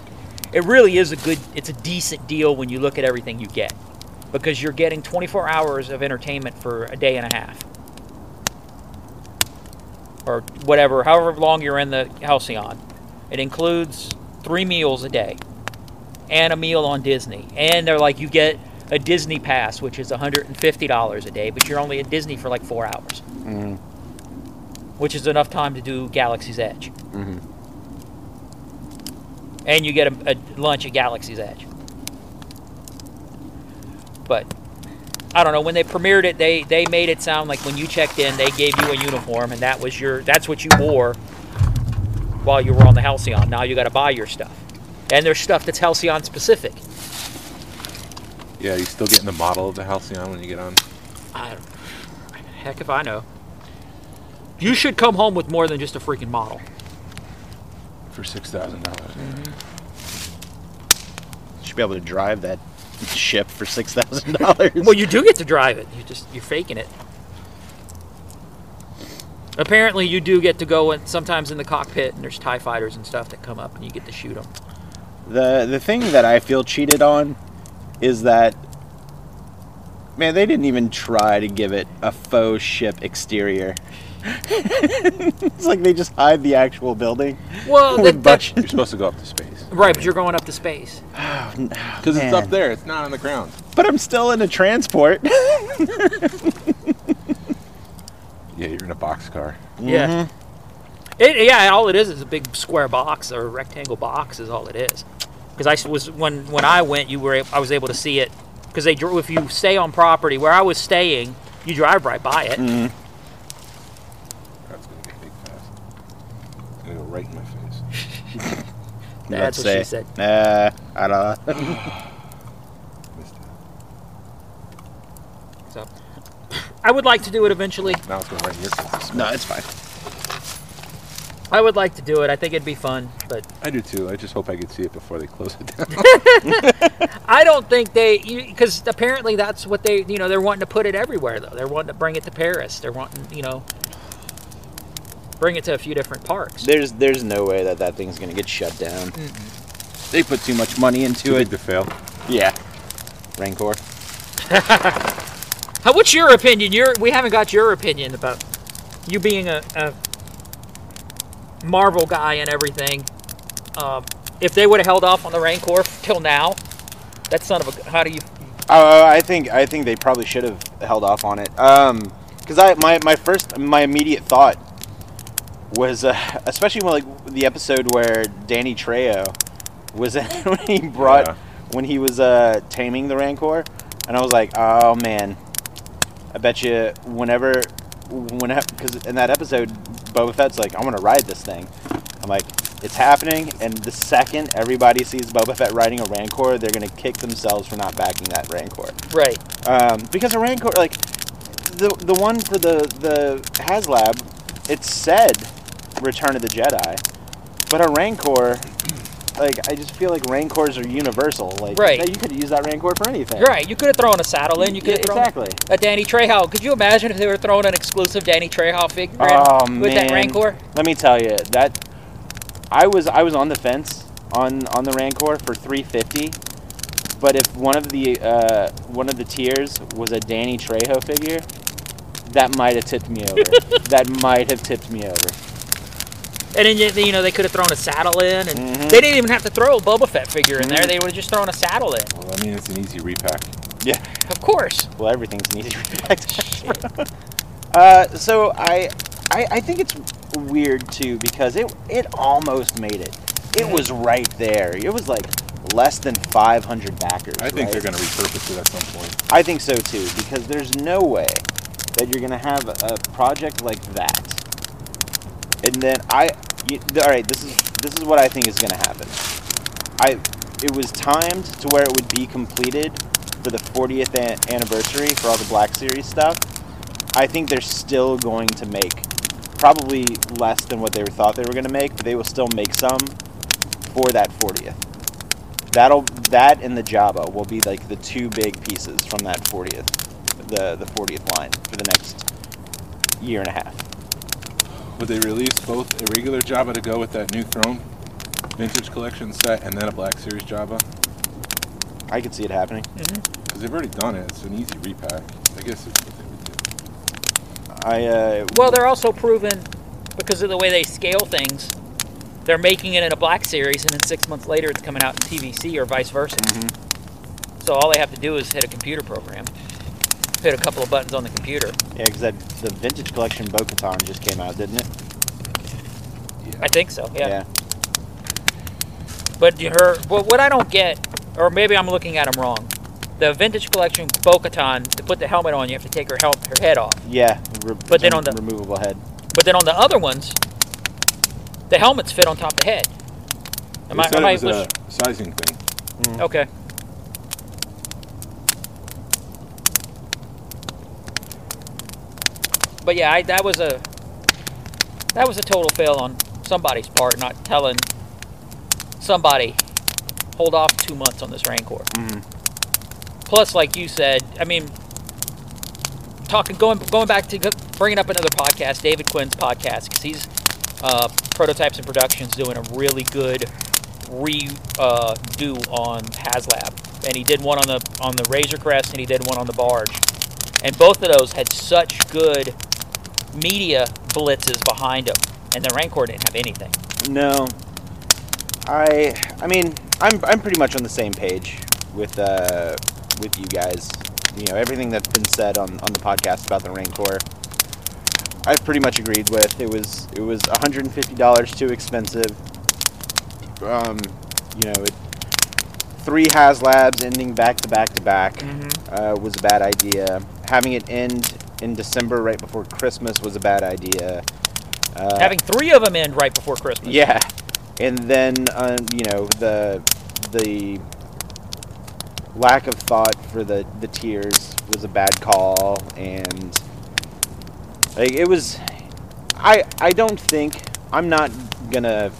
it really is a good, it's a decent deal when you look at everything you get, because you're getting 24 hours of entertainment for a day and a half, or whatever, however long you're in the Halcyon. It includes three meals a day, and a meal on Disney, and they're like you get a Disney pass, which is $150 a day, but you're only at Disney for like four hours Mm-hmm. which is enough time to do Galaxy's Edge. Mhm. And you get a, a lunch at Galaxy's Edge. But I don't know. When they premiered it, they they made it sound like when you checked in, they gave you a uniform, and that was your that's what you wore while you were on the Halcyon. Now you got to buy your stuff, and there's stuff that's Halcyon specific. Yeah, you still getting the model of the Halcyon when you get on. I, don't, heck if I know. You should come home with more than just a freaking model. for six thousand dollars. should be able to drive that ship for six thousand dollars. Well, you do get to drive it. You just you're faking it. Apparently, you do get to go in, sometimes in the cockpit, and there's Tie fighters and stuff that come up, and you get to shoot them. The the thing that I feel cheated on is that man, they didn't even try to give it a faux ship exterior. it's like they just hide the actual building Well, with that, that, You're supposed to go up to space. Right, but you're going up to space. Oh, because it's up there. It's not on the ground. But I'm still in a transport. Yeah, you're in a boxcar. Yeah. Mm-hmm. It, yeah, all it is is a big square box or a rectangle box is all it is. Because I was when when I went, you were I was able to see it because they drew. If you stay on property where I was staying, you drive right by it. That's gonna get big fast. It's gonna go right in my face. That's what she said. Uh, I don't know. Missed it. So I would like to do it eventually. Now it's right in your face. no, it's fine. I would like to do it. I think it'd be fun, but I do too. I just hope I could see it before they close it down. I don't think they because apparently that's what they you know they're wanting to put it everywhere though. They're wanting to bring it to Paris. They're wanting you know bring it to a few different parks. There's there's no way that that thing's gonna get shut down. They put too much money into Too it. big to fail. Yeah. Rancor. How, what's your opinion? Your we haven't got your opinion about you being a, a Marvel guy and everything. Um, if they would have held off on the Rancor till now, that son of a how do you? Uh, I think I think they probably should have held off on it. Um, because I my my first my immediate thought was uh, especially when like the episode where Danny Trejo was in when he brought Yeah. when he was uh taming the Rancor, and I was like, oh man, I bet you whenever whenever because in that episode Boba Fett's like, I want to ride this thing. I'm like. It's happening, and the second everybody sees Boba Fett riding a Rancor, they're gonna kick themselves for not backing that Rancor Right. um, because a Rancor, like the the one for the the HasLab, it said Return of the Jedi, but a Rancor, like I just feel like Rancors are universal. Like Right. you could use that Rancor for anything. Right. You could have thrown a saddle in. You could Yeah, have thrown exactly. a Danny Trejo. Could you imagine if they were throwing an exclusive Danny Trejo figure Oh with man, that Rancor? Let me tell you that I was I was on the fence on on the Rancor for 350. But if one of the uh, one of the tiers was a Danny Trejo figure, that might have tipped me over. that might have tipped me over. And then you- you know they could have thrown a saddle in, and Mhm. they didn't even have to throw a Boba Fett figure in there. Mhm. They would have just thrown a saddle in. Well, I mean, it's an easy repack. Yeah. Of course. Well, everything's an easy repack. uh, so I, I, I think it's weird too because it it almost made it. It was right there. It was like less than 500 backers. I think right? they're going to repurpose it at some point. I think so too because there's no way that you're gonna have a project like that, and then I. You, all right, this is this is what I think is gonna happen. I it was timed to where it would be completed for the 40th a- anniversary for all the Black Series stuff. I think they're still going to make probably less than what they thought they were going to make, but they will still make some for that 40th. That'll that and the Jabba will be like the two big pieces from that 40th, the the 40th line for the next year and a half. Would they release both a regular Jabba to go with that new throne vintage collection set and then a Black Series Jabba? I could see it happening. Because they've already done it. It's an easy repack. I guess it's what they would do. I uh, Well, they're also proven because of the way they scale things. They're making it in a black series, and then six months later, it's coming out in TVC or vice versa. So all they have to do is hit a computer program, hit a couple of buttons on the computer. yeah, because that the vintage collection Bo-Katan just came out, didn't it? I think so. Yeah. yeah. But you heard, well, what I don't get, or maybe I'm looking at them wrong. The vintage collection Bo-Katan, to put the helmet on, you have to take her, hel- her head off. Yeah, re- But then on the- removable head. But then on the other ones, the helmets fit on top of the head. Am They I, said am it I was was- a sizing thing. okay. But yeah, I, that was a that was a total fail on somebody's part, not telling somebody hold off two months on this Rancor. Mhm. Plus, like you said, I mean, talking going going back to bringing up another podcast, David Quinn's podcast, because he's uh, prototypes and productions doing a really good redo on HasLab, and he did one on the on the Razor Crest, and he did one on the Barge, and both of those had such good media blitzes behind them, and the Rancor didn't have anything. No. I I mean, I'm I'm pretty much on the same page with uh with you guys. You know, everything that's been said on, on the podcast about the Rancor. I've pretty much agreed with. It was it was $150 too expensive. Um, you know, it, three HasLabs ending back to back to back uh, was a bad idea. Having it end in December right before Christmas was a bad idea. Uh, Having three of them end right before Christmas. yeah, and then uh, you know the the lack of thought for the the tiers was a bad call, and like it was. I I don't think I'm not gonna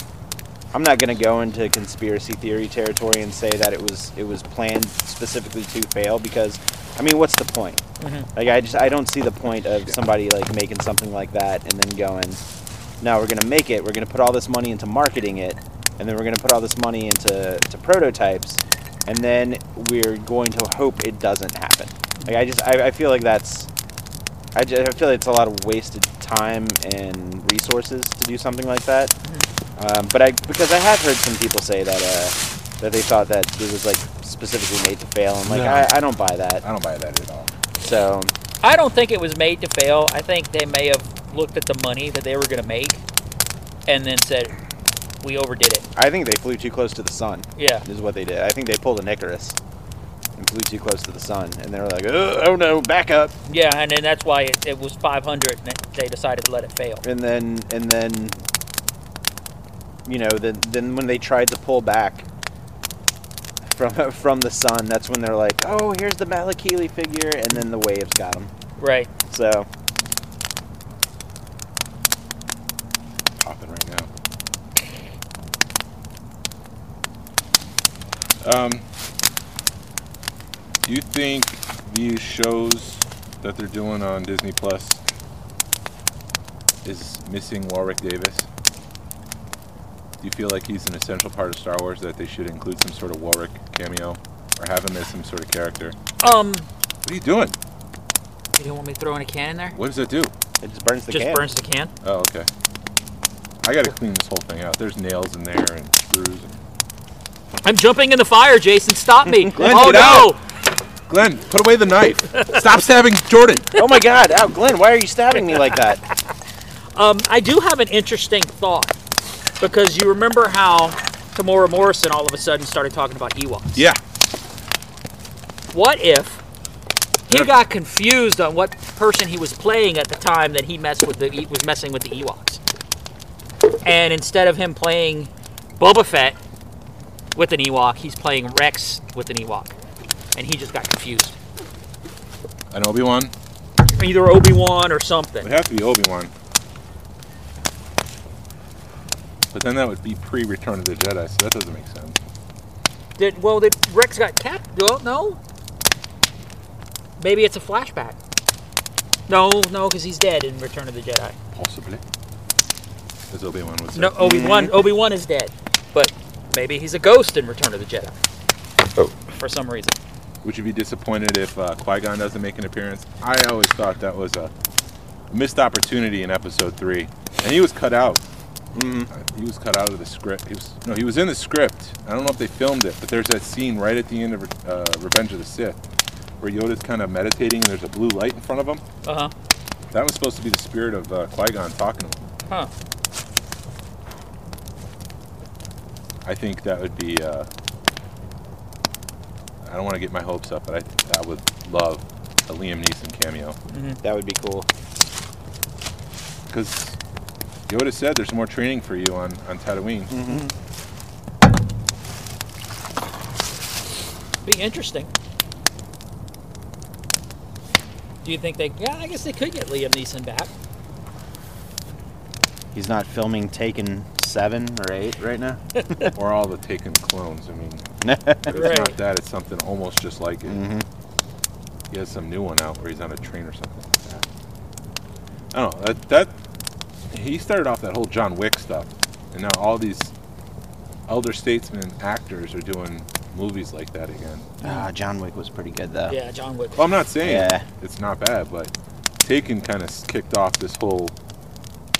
I'm not gonna go into conspiracy theory territory and say that it was it was planned specifically to fail because I mean what's the point? Mhm. Like I just I don't see the point of somebody like making something like that and then going, no, we're gonna make it. We're gonna put all this money into marketing it, and then we're gonna put all this money into to prototypes, and then we're going to hope it doesn't happen. Like I just I, I feel like that's I, ju- I feel like it's a lot of wasted time and resources to do something like that. Um, but I because I have heard some people say that uh, that they thought that it was like specifically made to fail. I'm like No. I, I don't buy that. I don't buy that at all. So I don't think it was made to fail. I think they may have looked at the money that they were going to make and then said, we overdid it. I think they flew too close to the sun. Yeah. is what they did. I think they pulled an Icarus and flew too close to the sun, and they were like, oh, oh no, back up. Yeah, and then that's why it, it was 500 and it- they decided to let it fail. And then, and then, you know, then then when they tried to pull back from from the sun, that's when they're like, oh, here's the Malakili figure, and then the waves got them. Right. So Popping right now. Um, do you think these shows that they're doing on Disney Plus is missing Warwick Davis? Do you feel like he's an essential part of Star Wars that they should include some sort of Warwick cameo or have him as some sort of character? Um, What are you doing? you don't want me throwing a can in there? What does that do? it just burns the Just can. Just burns the can? Oh, okay. I gotta clean this whole thing out. There's nails in there and screws. And... I'm jumping in the fire, Jason. Stop me. Glenn, oh, get no. Glenn, put away the knife. Stop stabbing Jordan. oh my God, oh Glenn, why are you stabbing me like that? Um, I do have an interesting thought because you remember how Temuera Morrison all of a sudden started talking about Ewoks. Yeah. What if he got confused on what person he was playing at the time that he messed with the he was messing with the Ewoks, and instead of him playing Boba Fett with an Ewok, he's playing Rex with an Ewok, and he just got confused. And Obi Wan. Either Obi Wan or something. It would have to be Obi Wan. But then that would be pre Return of the Jedi, so that doesn't make sense. Did well? Did Rex got capped? Well, no. Maybe it's a flashback. No, no, because he's dead in Return of the Jedi. Possibly. As Obi Wan would say. No, Obi Wan. Obi Wan is dead, but maybe he's a ghost in Return of the Jedi. Oh. For some reason. Would you be disappointed if uh, Qui Gon doesn't make an appearance? I always thought that was a missed opportunity in Episode Three, and he was cut out. Mm, Uh, He was cut out of the script. He was no, he was in the script. I don't know if they filmed it, but there's that scene right at the end of uh, Revenge of the Sith where Yoda's kind of meditating and there's a blue light in front of him. Uh huh. That was supposed to be the spirit of uh, Qui Gon talking to him. Huh. I think that would be. Uh, I don't want to get my hopes up, but I, I would love a Liam Neeson cameo that would be cool. because Yoda said there's more training for you on on Tatooine. Mm -hmm. Be interesting. Do you think they? Yeah, I guess they could get Liam Neeson back. He's not filming Taken seven or eight right now. or all the taken clones. I mean, if it's Right. not that, it's something almost just like it. hmm He has some new one out where he's on a train or something like that. I don't know. That, that he started off that whole John Wick stuff, and now all these elder statesmen actors are doing movies like that again. Ah, John Wick was pretty good though. Yeah, John Wick. Well, I'm not saying Yeah. it's not bad, but Taken kind of kicked off this whole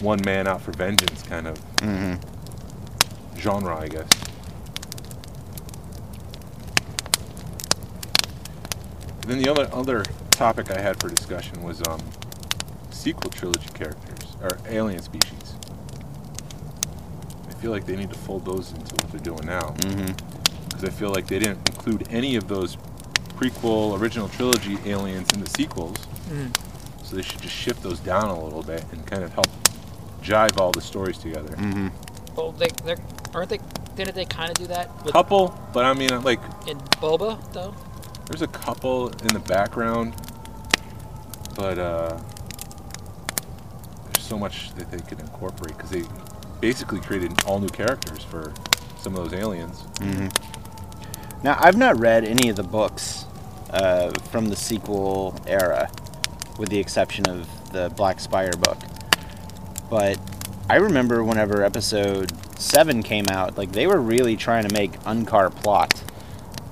one man out for vengeance kind of hmm genre, I guess. Then the other other topic I had for discussion was um, sequel trilogy characters or alien species. I feel like they need to fold those into what they're doing now because I feel like they didn't include any of those prequel original trilogy aliens in the sequels. Mm. So they should just shift those down a little bit and kind of help jive all the stories together. hmm Well, they, they're, aren't they? Didn't they kind of do that with Couple, but I mean, like in Boba though? There's a couple in the background, but uh, there's so much that they could incorporate because they basically created all new characters for some of those aliens. hmm Now, I've not read any of the books uh, from the sequel era, with the exception of the Black Spire book. But I remember whenever episode seven came out, like they were really trying to make Unkar Plutt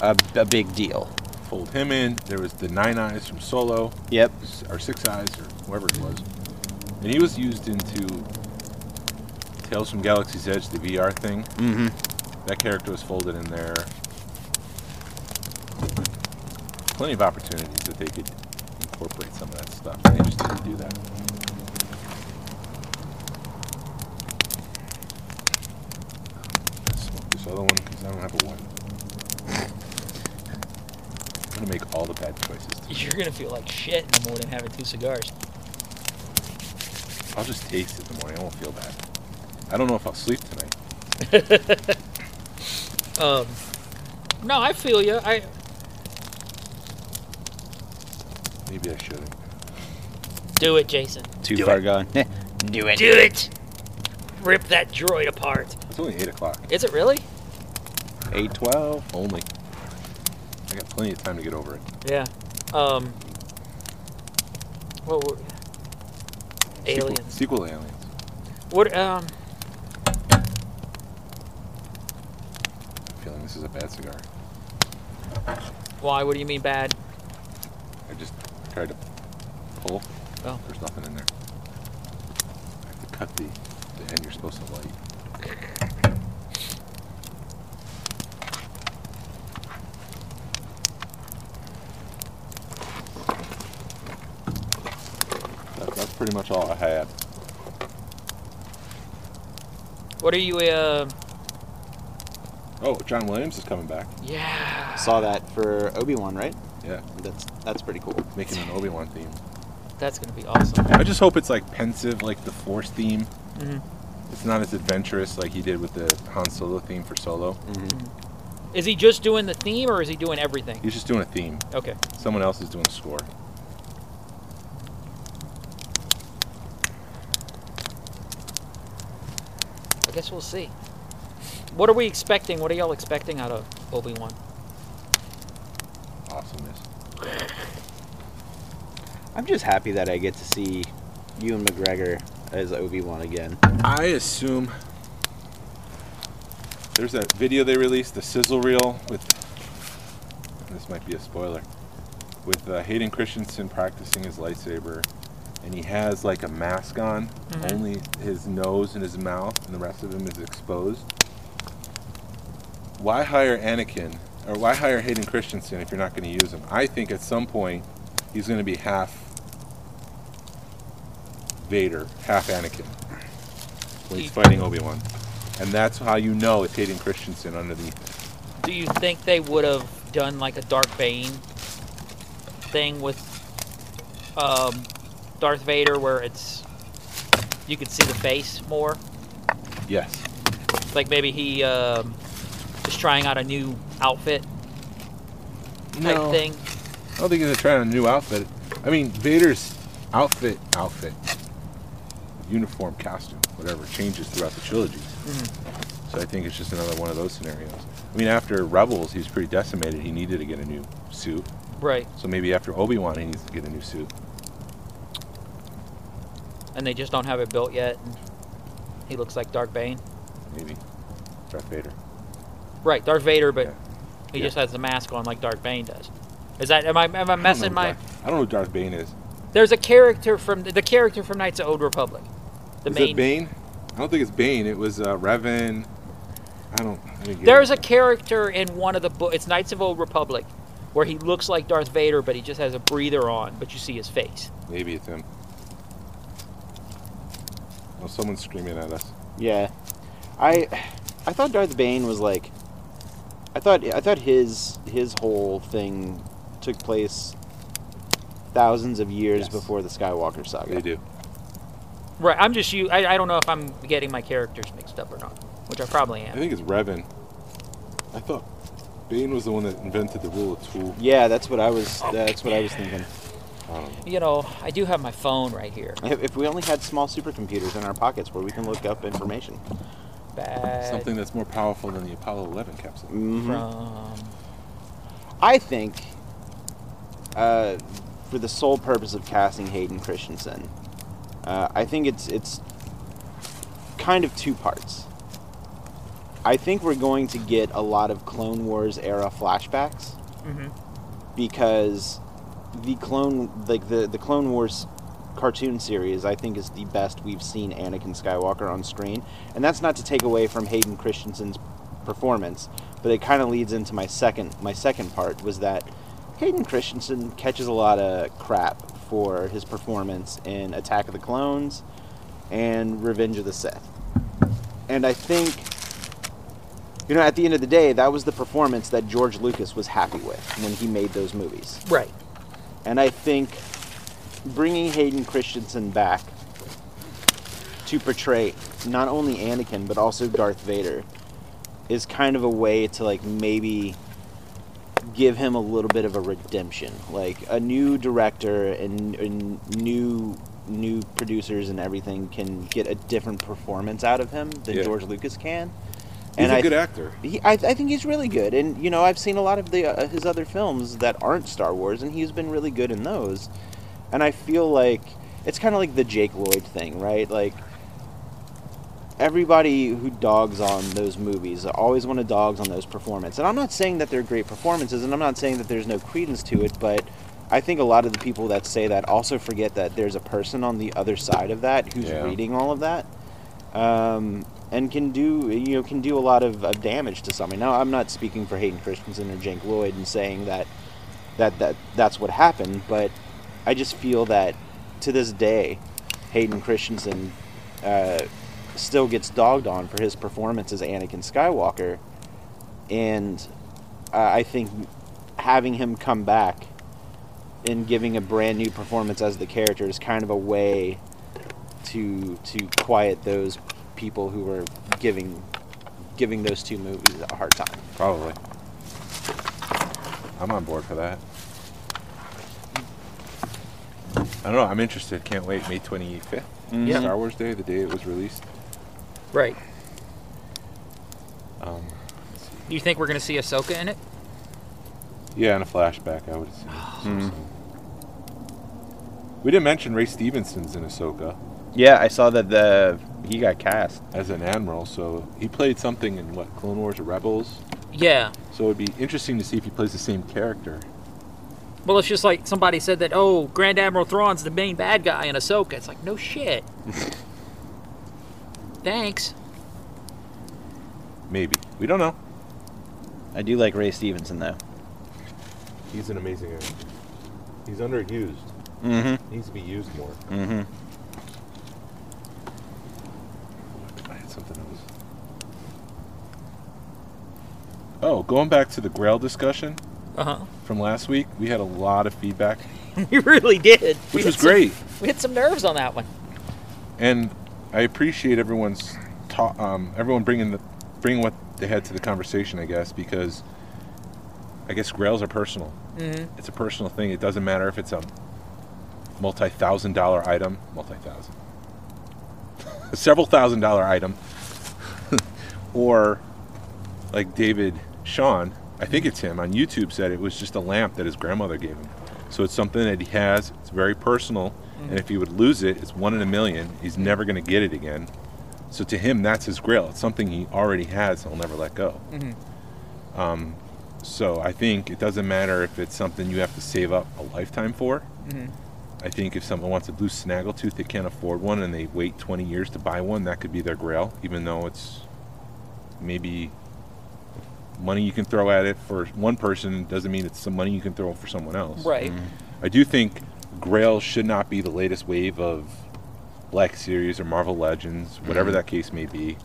a, a big deal. Fold him in. There was the Nine Eyes from Solo, Yep. or Six Eyes, or whoever it was, and he was used into Tales from Galaxy's Edge, the VR thing. hmm That character was folded in there. Plenty of opportunities that they could incorporate some of that stuff. and They just didn't do that. Smoke this other one because I don't have a one. I'm gonna make all the bad choices. today. You're gonna feel like shit in the morning having two cigars. I'll just taste it in the morning. I won't feel bad. I don't know if I'll sleep tonight. Um, no, I feel you. I Maybe I shouldn't. do it, Jason. Too Do far it. gone. Do it. Do it. Rip that droid apart. It's only eight o'clock. Is it really? Eight twelve. Only. I got plenty of time to get over it. Yeah. Um. What were Sequel- aliens? Sequel aliens. What um? I'm feeling this is a bad cigar. Why? What do you mean bad? I just tried to pull. Oh. There's nothing in there. I have to cut the, the end you're supposed to light. That, that's pretty much all I had. What are you? Uh, Oh, John Williams is coming back. yeah. Saw that for Obi Wan, right? Yeah, That's that's pretty cool. making an Obi Wan theme. That's gonna be awesome. I just hope it's like pensive, like the Force theme. hmm It's not as adventurous like he did with the Han Solo theme for Solo. hmm Is he just doing the theme, or is he doing everything? He's just doing a theme. Okay. Someone else is doing the score. I guess we'll see. What are we expecting? What are y'all expecting out of Obi Wan? Awesomeness. I'm just happy that I get to see Ewan McGregor as Obi Wan again. I assume there's that video they released, the sizzle reel with. This might be a spoiler. With uh, Hayden Christensen practicing his lightsaber, and he has like a mask on. Mhm. Only his nose and his mouth, and the rest of him is exposed. Why hire Anakin, or why hire Hayden Christensen if you're not going to use him? I think at some point he's going to be half Vader, half Anakin when he's fighting Obi Wan, and that's how you know it's Hayden Christensen underneath it. Do you think they would have done like a Darth Bane thing with um, Darth Vader, where it's you could see the face more? Yes. Like maybe he um, is trying out a new outfit type No, thing. I don't think he's trying a new outfit. I mean, Vader's outfit, outfit. uniform costume, whatever changes throughout the trilogies. So I think it's just another one of those scenarios. I mean, after Rebels, he was pretty decimated. He needed to get a new suit. Right. So maybe after Obi Wan, he needs to get a new suit. And they just don't have it built yet. And he looks like Darth Bane. Maybe Darth Vader. Right, Darth Vader, but Yeah. he Yeah. just has the mask on like Darth Bane does. Is that am I am I I messing who my? Darth- I don't know who Darth Bane is. There's a character from the, character from Knights of Old Republic. The is main. it Bane? I don't think it's Bane. It was uh, Revan. I don't. I get There's it. a character in one of the books. It's Knights of Old Republic, where he looks like Darth Vader, but he just has a breather on, but you see his face. Maybe it's him. Oh, someone's screaming at us. Yeah, I I thought Darth Bane was like, I thought I thought his his whole thing took place thousands of years Yes. before the Skywalker saga. They do. Right. I'm just you. I, I don't know if I'm getting my characters mixed up or not, which I probably am. I think it's Revan. I thought Bane was the one that invented the rule of two. Yeah, that's what I was. Oh, that's what I was thinking. I don't know. You know, I do have my phone right here. If, if we only had small supercomputers in our pockets where we can look up information. Bad Something that's more powerful than the Apollo 11 capsule. Mhm. from. I think, uh, for the sole purpose of casting Hayden Christensen, uh, I think it's it's kind of two parts. I think we're going to get a lot of Clone Wars era flashbacks hmm because the clone like the the Clone Wars cartoon series I think is the best we've seen Anakin Skywalker on screen. And that's not to take away from Hayden Christensen's performance but it kind of leads into my second my second part was that Hayden Christensen catches a lot of crap for his performance in Attack of the Clones and Revenge of the Sith. And I think you know at the end of the day that was the performance that George Lucas was happy with when he made those movies. Right. And I think bringing Hayden Christensen back to portray not only Anakin but also Darth Vader is kind of a way to like maybe give him a little bit of a redemption. Like a new director and, and new new producers and everything can get a different performance out of him than Yeah. George Lucas can. He's and a I good actor. he, I, I think he's really good, and you know I've seen a lot of the uh, his other films that aren't Star Wars, and he's been really good in those. And I feel like it's kind of like the Jake Lloyd thing, right? Like everybody who dogs on those movies always want to dogs on those performances. And I'm not saying that they're great performances, and I'm not saying that there's no credence to it, but I think a lot of the people that say that also forget that there's a person on the other side of that who's Yeah. reading all of that. Um, and can do you know can do a lot of, of damage to somebody. Now I'm not speaking for Hayden Christensen or Jake Lloyd and saying that that that that's what happened, but I just feel that to this day, Hayden Christensen uh, still gets dogged on for his performance as Anakin Skywalker, and uh, I think having him come back and giving a brand new performance as the character is kind of a way to to quiet those people who were giving giving those two movies a hard time. Probably. I'm on board for that. I don't know. I'm interested. Can't wait. May 25th. Yeah. Star Wars Day, the day it was released. Right. Um, You think we're gonna see Ahsoka in it? yeah, in a flashback, I would assume. We didn't mention Ray Stevenson's in Ahsoka Yeah, I saw that the he got cast. as an admiral, so he played something in what Clone Wars or Rebels. Yeah. So it'd be interesting to see if he plays the same character. Well, it's just like somebody said that. Oh, Grand Admiral Thrawn's the main bad guy in Ahsoka. It's like no shit. Thanks. Maybe we don't know. I do like Ray Stevenson though. He's an amazing actor. He's underused. Mm-hmm. Needs to be used more. Mm-hmm. I had something else. Oh, going back to the Grail discussion Uh huh. from last week, we had a lot of feedback, we really did. which We was some- great. we hit some nerves on that one. And I appreciate everyone's ta- um, everyone bringing the bringing what they had to the conversation. I guess because I guess Grails are personal. Mm-hmm. It's a personal thing. It doesn't matter if it's a multi-thousand dollar item, multi-thousand, several thousand dollar item, or like David Sean, I think it's him on YouTube said it was just a lamp that his grandmother gave him. So it's something that he has. It's very personal, and if he would lose it, it's one in a million. He's never going to get it again. So to him, that's his grail. It's something he already has. He'll never let go. Um, so I think it doesn't matter if it's something you have to save up a lifetime for. I think if someone wants a blue snaggletooth, they can't afford one, and they wait 20 years to buy one, that could be their grail, even though it's maybe money you can throw at it for one person doesn't mean it's some money you can throw for someone else. Right. Mm-hmm. I do think Grail should not be the latest wave of Black Series or Marvel Legends, whatever mm-hmm. that case may be.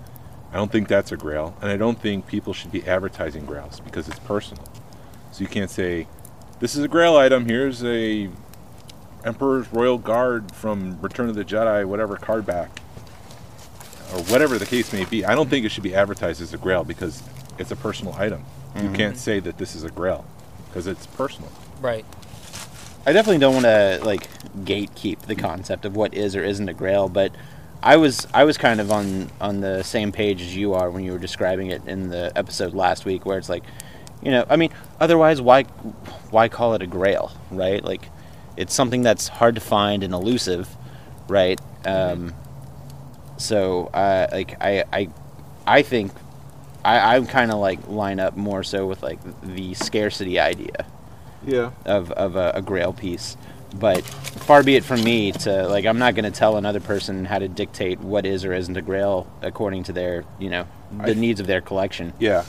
I don't think that's a Grail, and I don't think people should be advertising Grails because it's personal. So you can't say, "This is a Grail item. Here's a Emperor's Royal Guard from Return of the Jedi, whatever card back, or whatever the case may be." I don't think it should be advertised as a Grail because it's a personal item. You can't say that this is a Grail because it's personal. Right. I definitely don't want to like gatekeep the concept of what is or isn't a grail, but I was I was kind of on on the same page as you are when you were describing it in the episode last week, where it's like, you know, I mean, otherwise, why why call it a grail, right? Like, it's something that's hard to find and elusive, right? Um, so, uh, like, I I I think I I'm kind of like line up more so with like the scarcity idea Yeah. of, of a, a grail piece but far be it from me to like i'm not going to tell another person how to dictate what is or isn't a grail according to their you know the I- needs of their collection Yeah,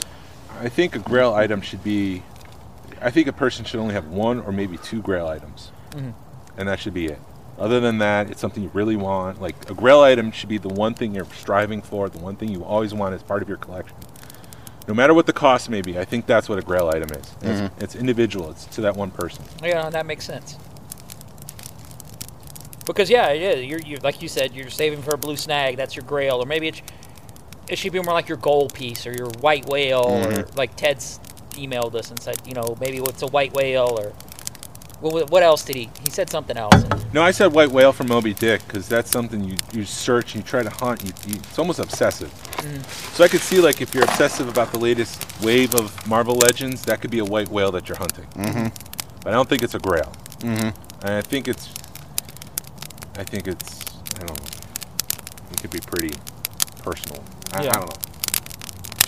I think a Grail item should be. I think a person should only have one or maybe two Grail items, mm-hmm. and that should be it. Other than that, it's something you really want. Like a Grail item should be the one thing you're striving for, the one thing you always want as part of your collection. No matter what the cost may be, I think that's what a Grail item is. It's, mm-hmm. it's individual. It's to that one person. Yeah, that makes sense. Because yeah, yeah, you're, you're like you said, you're saving for a blue snag. That's your grail, or maybe it, it should be more like your gold piece or your white whale, or mm-hmm. like Ted's emailed us and said, you know, maybe it's a white whale or what, what else did he? He said something else. No, I said white whale from Moby Dick because that's something you, you search and you try to hunt. You, you, it's almost obsessive. So I could see like if you're obsessive about the latest wave of Marvel Legends, that could be a white whale that you're hunting. Mm-hmm. But I don't think it's a grail. Mm-hmm. And I think it's, I think it's, I don't know. It could be pretty personal. I, Yeah. I don't know.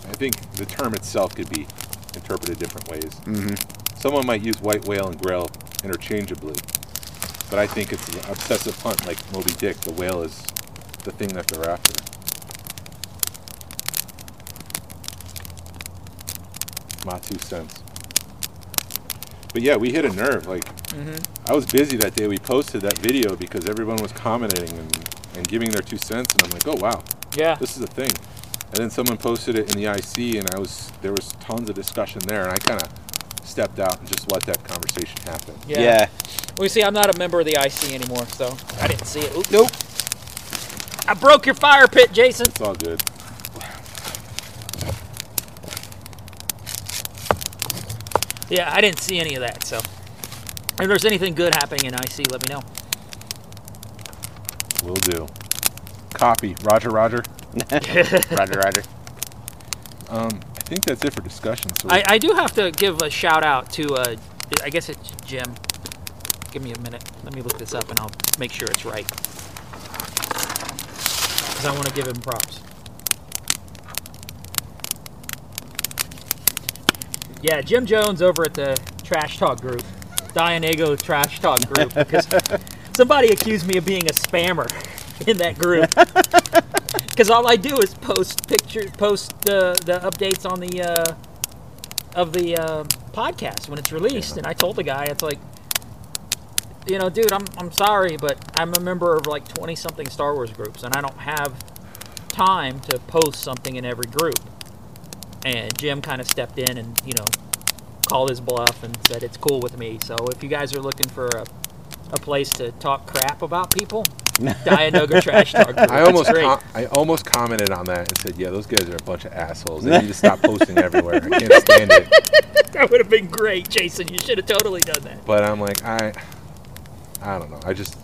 I think the term itself could be interpreted different ways. Mm-hmm. Someone might use white whale and grail interchangeably, but I think it's an obsessive hunt like Moby Dick. The whale is the thing that they're after. My two cents. But yeah, we hit a nerve. Like, mm-hmm. I was busy that day we posted that video because everyone was commenting and, and giving their two cents, and I'm like, oh wow, yeah, this is a thing. And then someone posted it in the IC, and I was there was tons of discussion there, and I kind of stepped out and just let that conversation happen. yeah. yeah, Well, you see, I'm not a member of the IC anymore, so I didn't see it. Oop, nope. I broke your fire pit, Jason. It's all good. Yeah, I didn't see any of that. So, if there's anything good happening in IC, let me know. Will do. Copy. Roger, Roger. roger roger Um, I think that's it for discussion. So I, I do have to give a shout out to, uh, I guess it's Jim. Give me a minute. Let me look this up and I'll make sure it's right. Because I want to give him props. Yeah, Jim Jones over at the Trash Talk group, Dianoga Trash Talk group, because somebody accused me of being a spammer in that group. Because all I do is post pictures, post the the updates on the uh, of the uh, podcast when it's released. And I told the guy, it's like, you know, dude, I'm I'm sorry, but I'm a member of like 20 something Star Wars groups, and I don't have time to post something in every group. And Jim kind of stepped in and you know called his bluff and said it's cool with me. So if you guys are looking for a a place to talk crap about people, Dianoga Trash Talk group. I almost com- I almost commented on that and said, "Yeah, those guys are a bunch of assholes. They need to stop posting everywhere. I can't stand it." That would have been great, Jason. You should have totally done that. But I'm like, I, I don't know. I just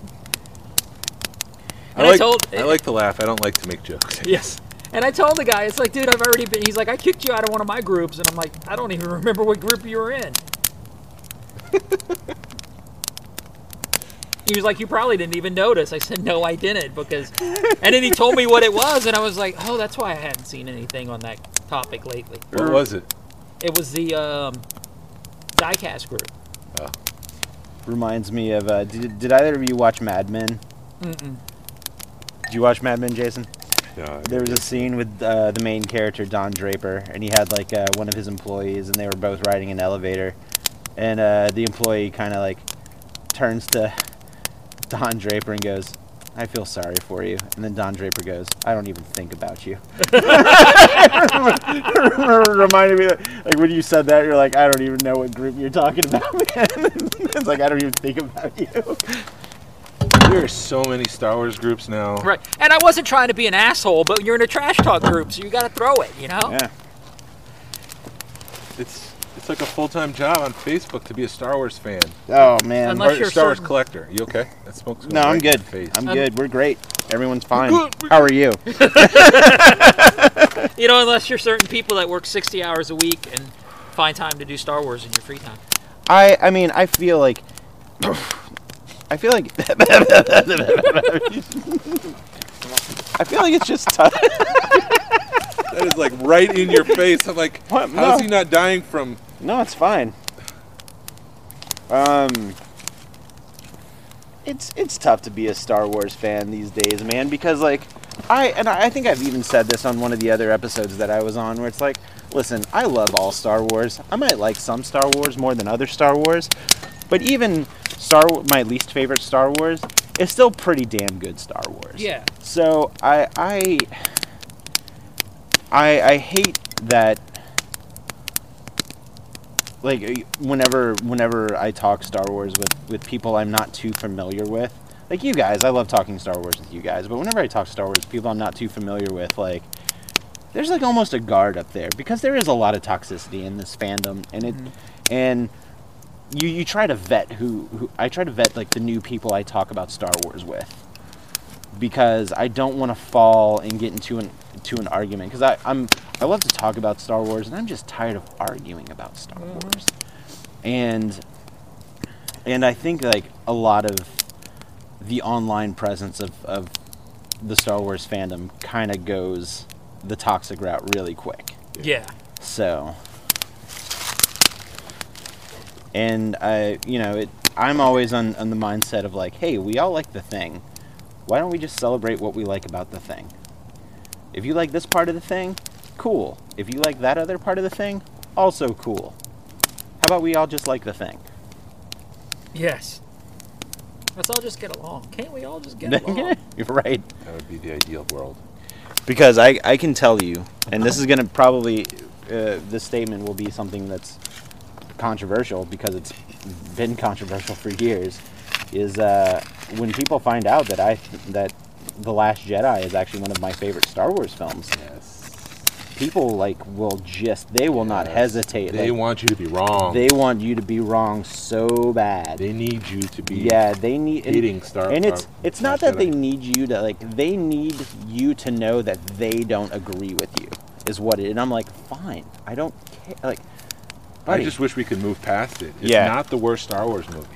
I And I like, told- I like to laugh. I don't like to make jokes. Yes. And I told the guy, it's like, dude, I've already been. He's like, I kicked you out of one of my groups, and I'm like, I don't even remember what group you were in. He was like, you probably didn't even notice. I said, no, I didn't, because. And then he told me what it was, and I was like, oh, that's why I hadn't seen anything on that topic lately. What was it? It was the um, diecast group. Reminds me of. Uh, did, did either of you watch Mad Men? Mm-mm. Did you watch Mad Men, Jason? Yeah, There was a scene with uh, the main character Don Draper, and he had like uh, one of his employees, and they were both riding an elevator, and uh, the employee kind of like turns to Don Draper and goes, "I feel sorry for you," and then Don Draper goes, "I don't even think about you." Reminded me that, like when you said that, you're like, "I don't even know what group you're talking about, man." it's like I don't even think about you. There are so many Star Wars groups now. Right. And I wasn't trying to be an asshole, but you're in a trash talk group, so you got to throw it, you know? Yeah. It's it's like a full time job on Facebook to be a Star Wars fan Oh man. Unless or you're Star Wars certain- collector. You okay? That smoke's going No, right I'm in good. Face. I'm good. We're great. Everyone's fine. good, we're How are you? You know, unless you're certain people that work 60 hours a week and find time to do Star Wars in your free time. I I mean, I feel like I feel like I feel like it's just tough. That is like right in your face. I'm like, What? how's No. he not dying from? No, it's fine. Um it's it's tough to be a Star Wars fan these days, man, because like I and I think I've even said this on one of the other episodes that I was on where it's like, listen, I love all Star Wars. I might like some Star Wars more than other Star Wars, but even Star my least favorite Star Wars is still pretty damn good Star Wars. Yeah. So I I I, I hate that like whenever whenever I talk Star Wars with with people I'm not too familiar with like you guys I love talking Star Wars with you guys but whenever I talk Star Wars people I'm not too familiar with like there's like almost a guard up there because there is a lot of toxicity in this fandom and it mm-hmm. and you you try to vet who, who I try to vet like the new people I talk about Star Wars with because I don't want to fall and get into an to an argument because I I'm I love to talk about Star Wars and I'm just tired of arguing about Star mm. Wars and and I think like a lot of the online presence of, of the Star Wars fandom kind of goes the toxic route really quick. Yeah. So, and I, you know, it, I'm always on, on the mindset of like, hey, we all like the thing. Why don't we just celebrate what we like about the thing? If you like this part of the thing, cool. If you like that other part of the thing, also cool. How about we all just like the thing? Yes. Let's all just get along. Can't we all just get along? You're right. That would be the ideal world. Because I, I can tell you, and this is going to probably, uh, this statement will be something that's controversial because it's been controversial for years, is uh, when people find out that I that The Last Jedi is actually one of my favorite Star Wars films, Yes. people like will just they will not hesitate. They like, want you to be wrong. they want you to be wrong so bad. They need you to be. Yeah, they need and- hating Star- and it's it's not that they need you to like they need you to know that they don't agree with you is what it. And I'm like, fine, I don't care. Like, I just wish we could move past it. It's Yeah. not the worst Star Wars movie,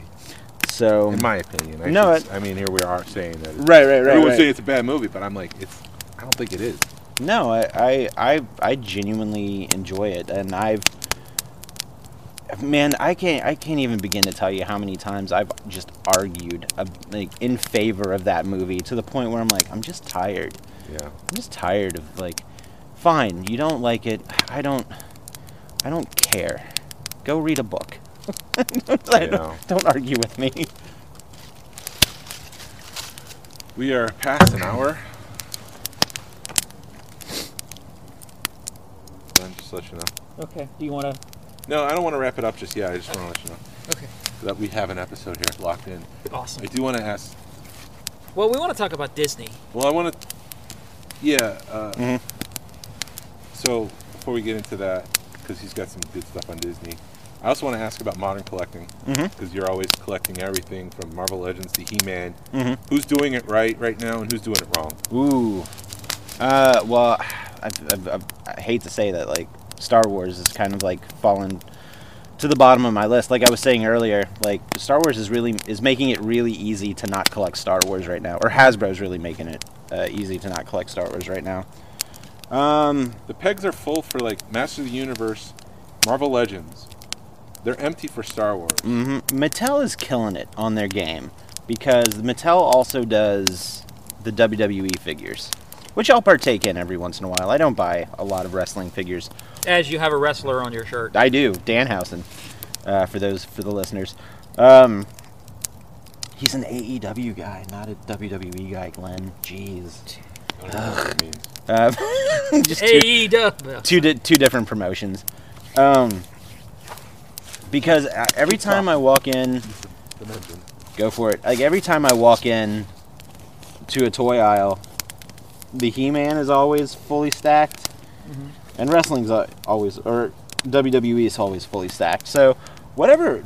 so in my opinion. I No, should s- I mean, here we are saying that. It's, right, right, right. Everyone's right. saying it's a bad movie, but I'm like, it's. I don't think it is. No, I, I, I, I genuinely enjoy it, and I've, man, I can't, I can't even begin to tell you how many times I've just argued, uh, like, in favor of that movie to the point where I'm like, I'm just tired. Yeah. I'm just tired of like, fine, you don't like it. I don't, I don't care. Go read a book. I Yeah. don't, don't argue with me. We are past an hour. Then just let you know. Okay. Do you want to? No, I don't want to wrap it up just yet. I just want to let you know Okay. that we have an episode here locked in. Awesome. I do want to ask. Well, we want to talk about Disney. Well, I want to. Yeah. Uh, Mhm. So before we get into that, because he's got some good stuff on Disney, I also want to ask about modern collecting because you're always collecting everything from Marvel Legends to He-Man. Mhm. Who's doing it right right now, and who's doing it wrong? Ooh. Uh, well, I, I, I, I hate to say that, like, Star Wars is kind of like fallen to the bottom of my list. Like I was saying earlier, like Star Wars is really is making it really easy to not collect Star Wars right now, or Hasbro's really making it uh, easy to not collect Star Wars right now. Um, The pegs are full for like Master of the Universe, Marvel Legends. They're empty for Star Wars. hmm Mattel is killing it on their game because Mattel also does the WWE figures, which I'll partake in every once in a while. I don't buy a lot of wrestling figures. As you have a wrestler on your shirt. I do, Danhausen, uh, for those for the listeners. Um, he's an AEW guy, not a WWE guy, Glenn. Jeez, I don't know what that means. uh, just two, AEW. two di- two different promotions. Um, because uh, every time I walk in, go for it. Like every time I walk in to a toy aisle, the He-Man is always fully stacked, and wrestling's always or WWE is always fully stacked. So whatever,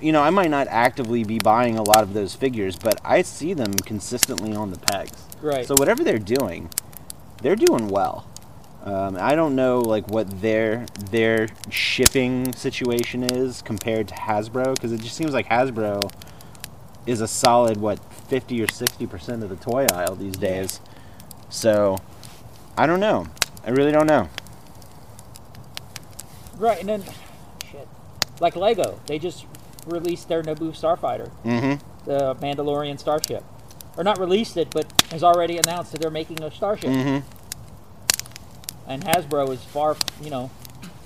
you know, I might not actively be buying a lot of those figures, but I see them consistently on the pegs. Right. So whatever they're doing, they're doing well. Um, I don't know like what their their shipping situation is compared to Hasbro because it just seems like Hasbro is a solid what fifty or sixty percent of the toy aisle these days. So I don't know. I really don't know. Right, and then shit. Like Lego, they just released their Naboo Starfighter, Mm-hmm. the Mandalorian starship. Or not released it, but has already announced that they're making a starship. Mm-hmm. And Hasbro is far, you know,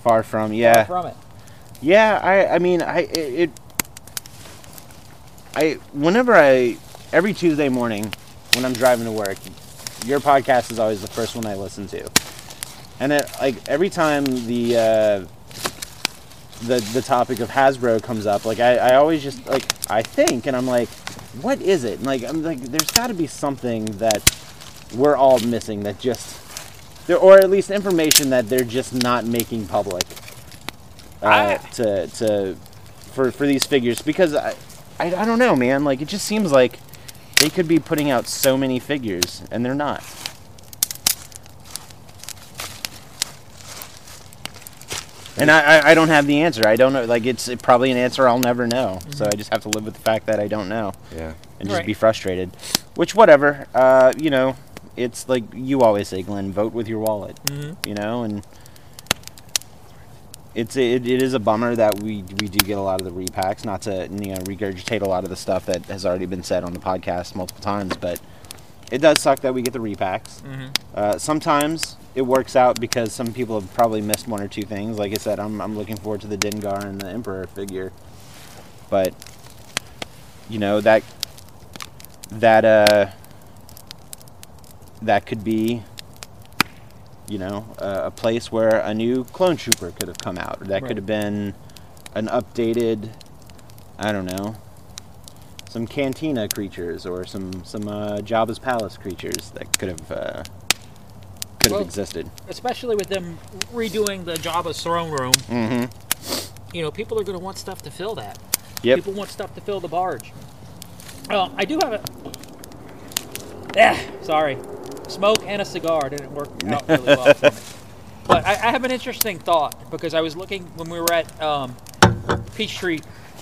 Far from yeah. far from it. Yeah, I I mean I it, it I whenever I every Tuesday morning when I'm driving to work, your podcast is always the first one I listen to. And it like every time the uh the the topic of Hasbro comes up, like I, I always just like I think and I'm like, what is it? And like I'm like there's gotta be something that we're all missing that just or at least information that they're just not making public uh, I- to to for for these figures because I, I I don't know, man. Like it just seems like they could be putting out so many figures and they're not. And I, I, don't have the answer. I don't know. Like it's probably an answer I'll never know. So I just have to live with the fact that I don't know Yeah. and just Right. be frustrated. Which whatever. Uh, you know, it's like you always say, Glenn. Vote with your wallet Mm-hmm. you know and it's it, it is a bummer that we we do get a lot of the repacks not to you know regurgitate a lot of the stuff that has already been said on the podcast multiple times but it does suck that we get the repacks Mm-hmm. uh, sometimes it works out because some people have probably missed one or two things like i said i'm, I'm looking forward to the dengar and the emperor figure but you know that that uh that could be you know, uh, a place where a new clone trooper could have come out. That Right. could have been an updated, I don't know, some Cantina creatures or some some uh, Jabba's palace creatures that could have uh, could have Well- existed. Especially with them redoing the Jabba's throne room. Mm-hmm. You know, people are going to want stuff to fill that. Yep. People want stuff to fill the barge. Well, I do have a. Yeah, sorry. Smoke and a cigar didn't work out really well for me. But I, I have an interesting thought because I was looking when we were at um, Peachtree,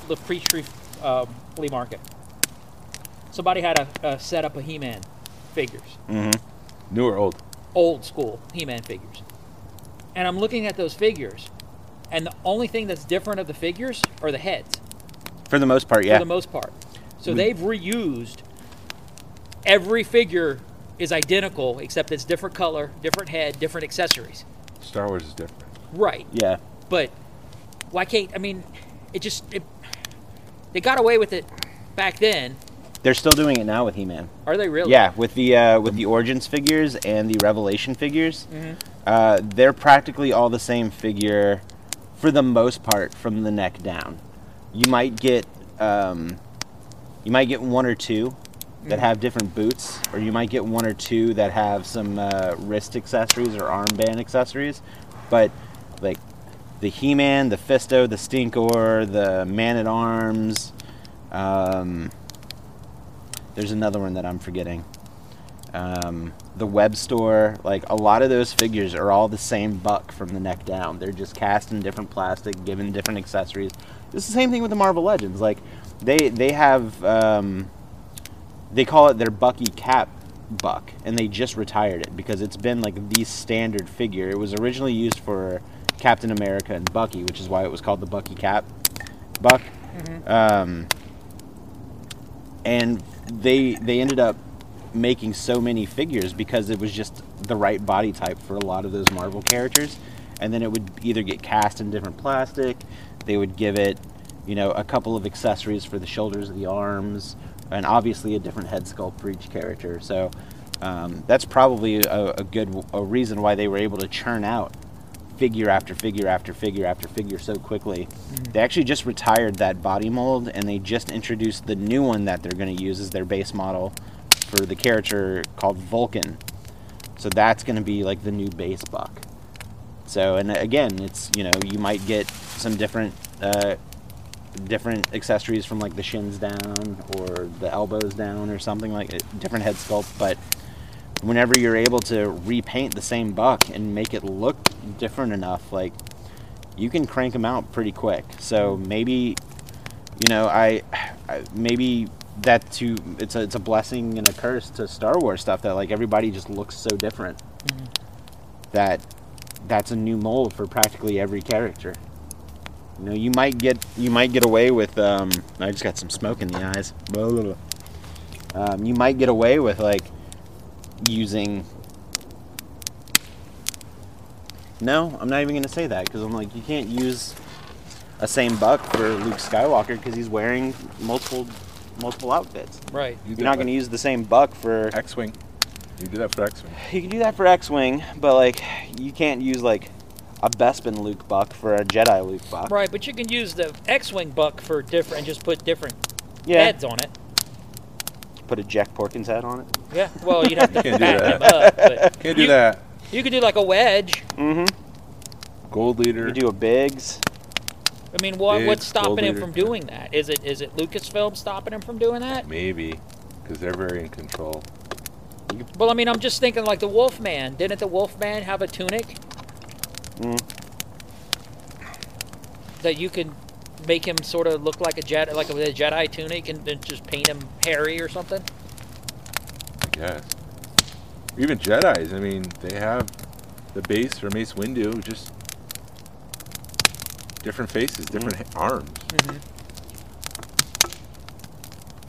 the Peachtree um, flea market. Somebody had a, a set up of He-Man figures, Mm-hmm. New or old? old school He-Man figures, and I'm looking at those figures, and the only thing that's different of the figures are the heads For the most part, yeah. for the most part. So We- they've reused every figure is identical except it's different color, different head, different accessories. Star Wars is different. Right. yeah. But why can't I mean it just it, they got away with it back then. They're still doing it now with He-Man. Are they really? Yeah, with the uh, with the Origins figures and the Revelation figures, Mhm. uh, they're practically all the same figure, for the most part, from the neck down. You might get um, you might get one or two that have different boots, or you might get one or two that have some uh, wrist accessories or armband accessories, but like the He-Man, the Fisto, the Stinkor, the Man at Arms. Um, there's another one that I'm forgetting. Um, the Webstor, like a lot of those figures are all the same buck from the neck down. They're just cast in different plastic, given different accessories. It's the same thing with the Marvel Legends. Like they they have um, they call it their Bucky Cap buck, and they just retired it because it's been like the standard figure. It was originally used for Captain America and Bucky, which is why it was called the Bucky Cap buck. Um, and they they ended up making so many figures because it was just the right body type for a lot of those Marvel characters. And then it would either get cast in different plastic, they would give it, you know, a couple of accessories for the shoulders the arms, and obviously a different head sculpt for each character. So um, that's probably a, a good a reason why they were able to churn out figure after figure after figure after figure so quickly. They actually just retired that body mold and they just introduced the new one that they're going to use as their base model for the character called Vulcan. So that's going to be like the new base buck. So and again, it's you know you might get some different uh, different accessories from like the shins down or the elbows down or something like it, different head sculpt, but whenever you're able to repaint the same buck and make it look different enough, like you can crank them out pretty quick. So maybe, you know, I, I maybe that too. It's a it's a blessing and a curse to Star Wars stuff that like everybody just looks so different. Mm-hmm. That that's a new mold for practically every character. You know, you might get you might get away with. Um, I just got some smoke in the eyes. Blah, blah, blah. Um, you might get away with like using. No, I'm not even gonna say that because I'm like you can't use a same buck for Luke Skywalker because he's wearing multiple multiple outfits. Right. You You're not gonna use the same buck for. X-wing. You do that for X-wing. You can do that for X-wing, but like you can't use like a Bespin Luke buck for a Jedi Luke buck. Right, but you can use the X-wing buck for different and just put different Yeah. heads on it. Put a Jek Porkins head on it. Yeah. Well, you'd have to Can't do that. him up. But Can't do you, that. You could do like a wedge. Mm-hmm. Gold leader. You do a Biggs. I mean, what, Big what's stopping him from doing that? Is it is it Lucasfilm stopping him from doing that? Maybe, because they're very in control. Well, I mean, I'm just thinking like the Wolfman. Didn't the Wolfman have a tunic Mm. that you could make him sort of look like a Jedi, like a, Jedi tunic, and then just paint him hairy or something? I guess. Even Jedi's. I mean, they have the base for Mace Windu, just different faces, different Mm-hmm. ha- arms.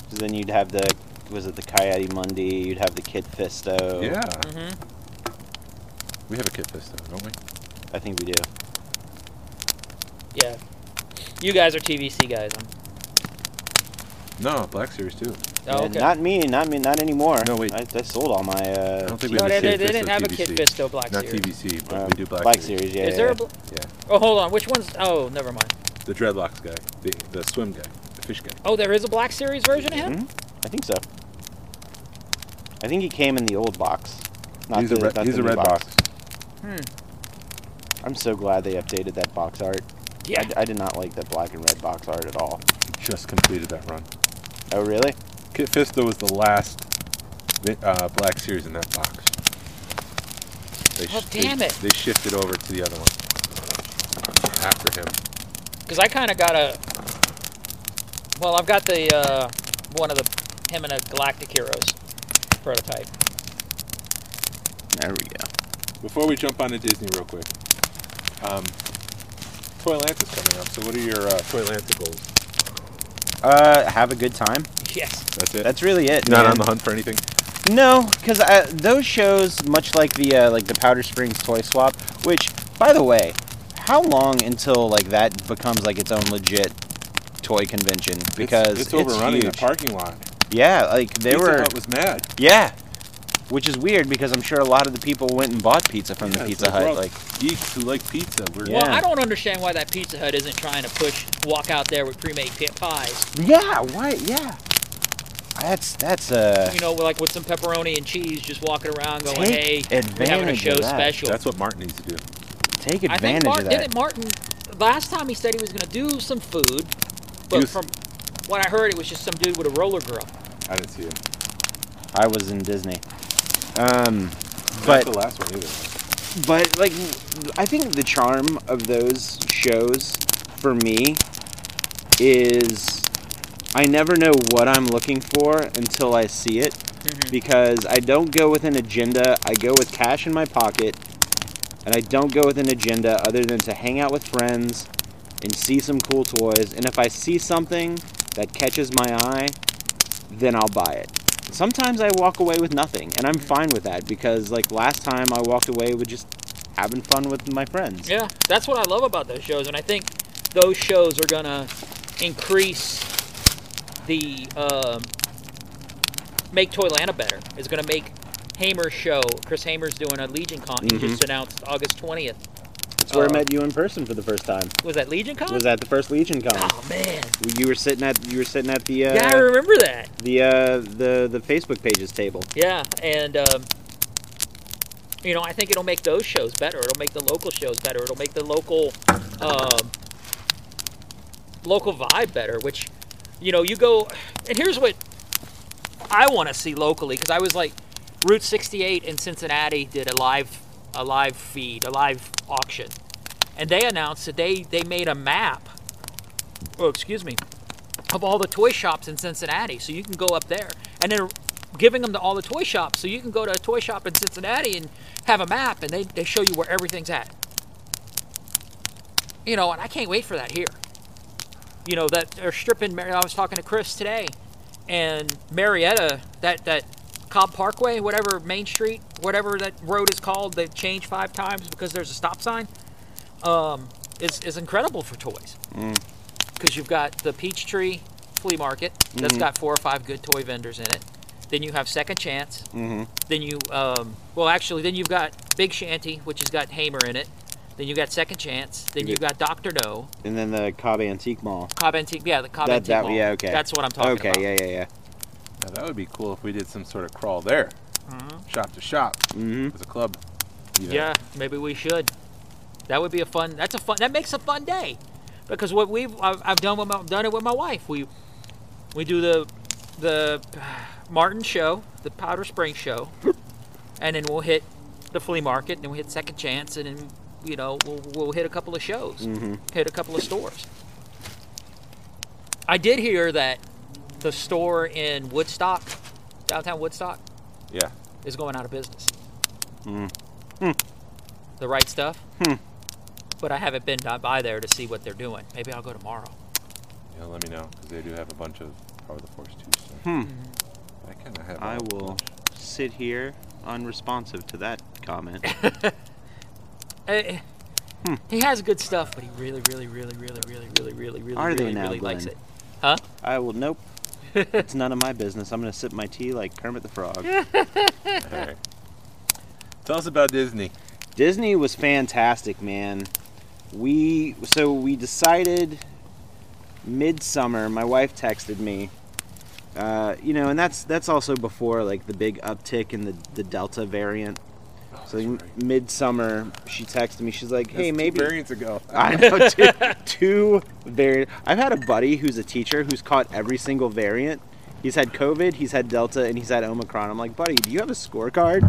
So then you'd have the was it the Ki-Adi-Mundi? You'd have the Kit Fisto. Yeah. Mm-hmm. We have a Kit Fisto, don't we? I think we do. Yeah. You guys are TVC guys. I'm, No, Black Series too. oh, Yeah, okay. Not me. Not me. Not anymore. No, wait. I, I sold all my. Uh, I don't think we no, have they, a they, Kit they didn't Fisto have a TVC. Kit Fisto Black Not Series. TVC, but uh, we do Black, Series. Yeah. Is there yeah. a bl- Yeah, Oh, hold on. Which one's? Oh, never mind. the dreadlocks guy, the the swim guy, the fish guy. Oh, there is a Black Series version of him. Mhm. I think so. I think he came in the old box. Not he's the, a red, not he's the a new red box. Hmm. I'm so glad they updated that box art. Yeah. I d- I, did not like that black and red box art at all. Just completed that run. Oh, really? Kit Fisto was the last uh, Black Series in that box. They Oh, they- damn it. They shifted over to the other one after him. Because I kind of got a. Well, I've got the uh, one of the him and a Galactic Heroes prototype. There we go. Before we jump on to Disney real quick, um, Toylanta's coming up. So what are your uh, Toylanta goals? Uh, have a good time. Yes. That's it. That's really it. Not man. on the hunt for anything. No, because those shows, much like the uh, like the Powder Springs Toy Swap, which, by the way, how long until like that becomes like its own legit toy convention? Because it's, it's overrunning huge. the parking lot. Yeah, like they Pizza were. Hut was mad. Yeah, which is weird because I'm sure a lot of the people went and bought pizza from Yeah, the Pizza like, Hut. Like, geeks who like pizza. We're Yeah. Well, I don't understand why that Pizza Hut isn't trying to push walk out there with pre-made pi- pies. yeah, why? Yeah, that's that's uh. You know, like with some pepperoni and cheese, just walking around going, Take "Hey, we're having a show that. special." That's what Martin needs to do. Take advantage I think advantage Martin of that. didn't Martin last time he said he was going to do some food, but was- from what I heard, it was just some dude with a roller grill. I didn't see him. I was in Disney. Um, but the last one either. but like I think the charm of those shows for me is I never know what I'm looking for until I see it because I don't go with an agenda. I go with cash in my pocket and I don't go with an agenda other than to hang out with friends and see some cool toys and if I see something that catches my eye then I'll buy it. Sometimes I walk away with nothing, and I'm fine with that because, like last time, I walked away with just having fun with my friends. Yeah, that's what I love about those shows, and I think those shows are gonna increase the um, make Toylanta better. It's gonna make Hamer's show. Chris Hamer's doing a Legion Con. He just announced August twentieth. That's where I met you in person for the first time. Was that Legion Con? Was that the first Legion Con. Oh man, You were sitting at you were sitting at the uh, yeah, I remember that. the uh, the the Facebook pages table. Yeah, and um, you know, I think it'll make those shows better. It'll make the local shows better. It'll make the local um, local vibe better. Which, you know, you go and here's what I want to see locally because I was like, Route 68 in Cincinnati did a live a live feed, a live auction, and they announced that they they made a map. Oh, excuse me, of all the toy shops in Cincinnati, so you can go up there, and then giving them to all the toy shops, so you can go to a toy shop in Cincinnati and have a map, and they, they show you where everything's at. You know, and I can't wait for that here. You know that they're stripping. I was talking to Chris today, and Marietta, that that Cobb Parkway, whatever Main Street, whatever that road is called, they changed five times because there's a stop sign. Um, is is incredible for toys because you've got the Peachtree Flea Market that's got four or five good toy vendors in it. Then you have Second Chance. Mm-hmm. Then you, um, well, actually, then you've got Big Shanty, which has got Hamer in it. Then you got Second Chance. Then you've got Doctor No, And then the Cobb Antique Mall. Cobb Antique. Yeah, the Cobb that Antique that Mall. yeah okay. That's what I'm talking okay, about. Okay, yeah yeah yeah. Now, that would be cool if we did some sort of crawl there, shop to shop, Mm-hmm. as a club. event. Yeah, maybe we should. That would be a fun. That's a fun. That makes a fun day, because what we've I've, I've done with my, done it with my wife. We we do the the Martin show, the Powder Spring show, and then we'll hit the flea market, and then we hit Second Chance, and then you know we'll we'll hit a couple of shows, Mm-hmm. hit a couple of stores. I did hear that the store in Woodstock, downtown Woodstock, Yeah. is going out of business. Mm. The right stuff. Hmm. But I haven't been by there to see what they're doing. Maybe I'll go tomorrow. Yeah, let me know because they do have a bunch of Power of the Force too. So Hmm. I kind of have. I a will bunch. sit here unresponsive to that comment. Eh, Hmm. He has good stuff, but he really, really, really, really, really, really, really, really, Are they really, now, really likes Glenn? it. Huh? I will nope. It's none of my business. I'm gonna sip my tea like Kermit the Frog. Right. Tell us about Disney. Disney was fantastic, man. We so we decided midsummer. My wife texted me. Uh, you know, and that's that's also before like the big uptick in the the Delta variant. So right. midsummer, she texted me. She's like, "Hey, That's two maybe variants ago. I know two, two variant. I've had a buddy who's a teacher who's caught every single variant. He's had COVID, he's had Delta, and he's had Omicron. I'm like, buddy, do you have a scorecard?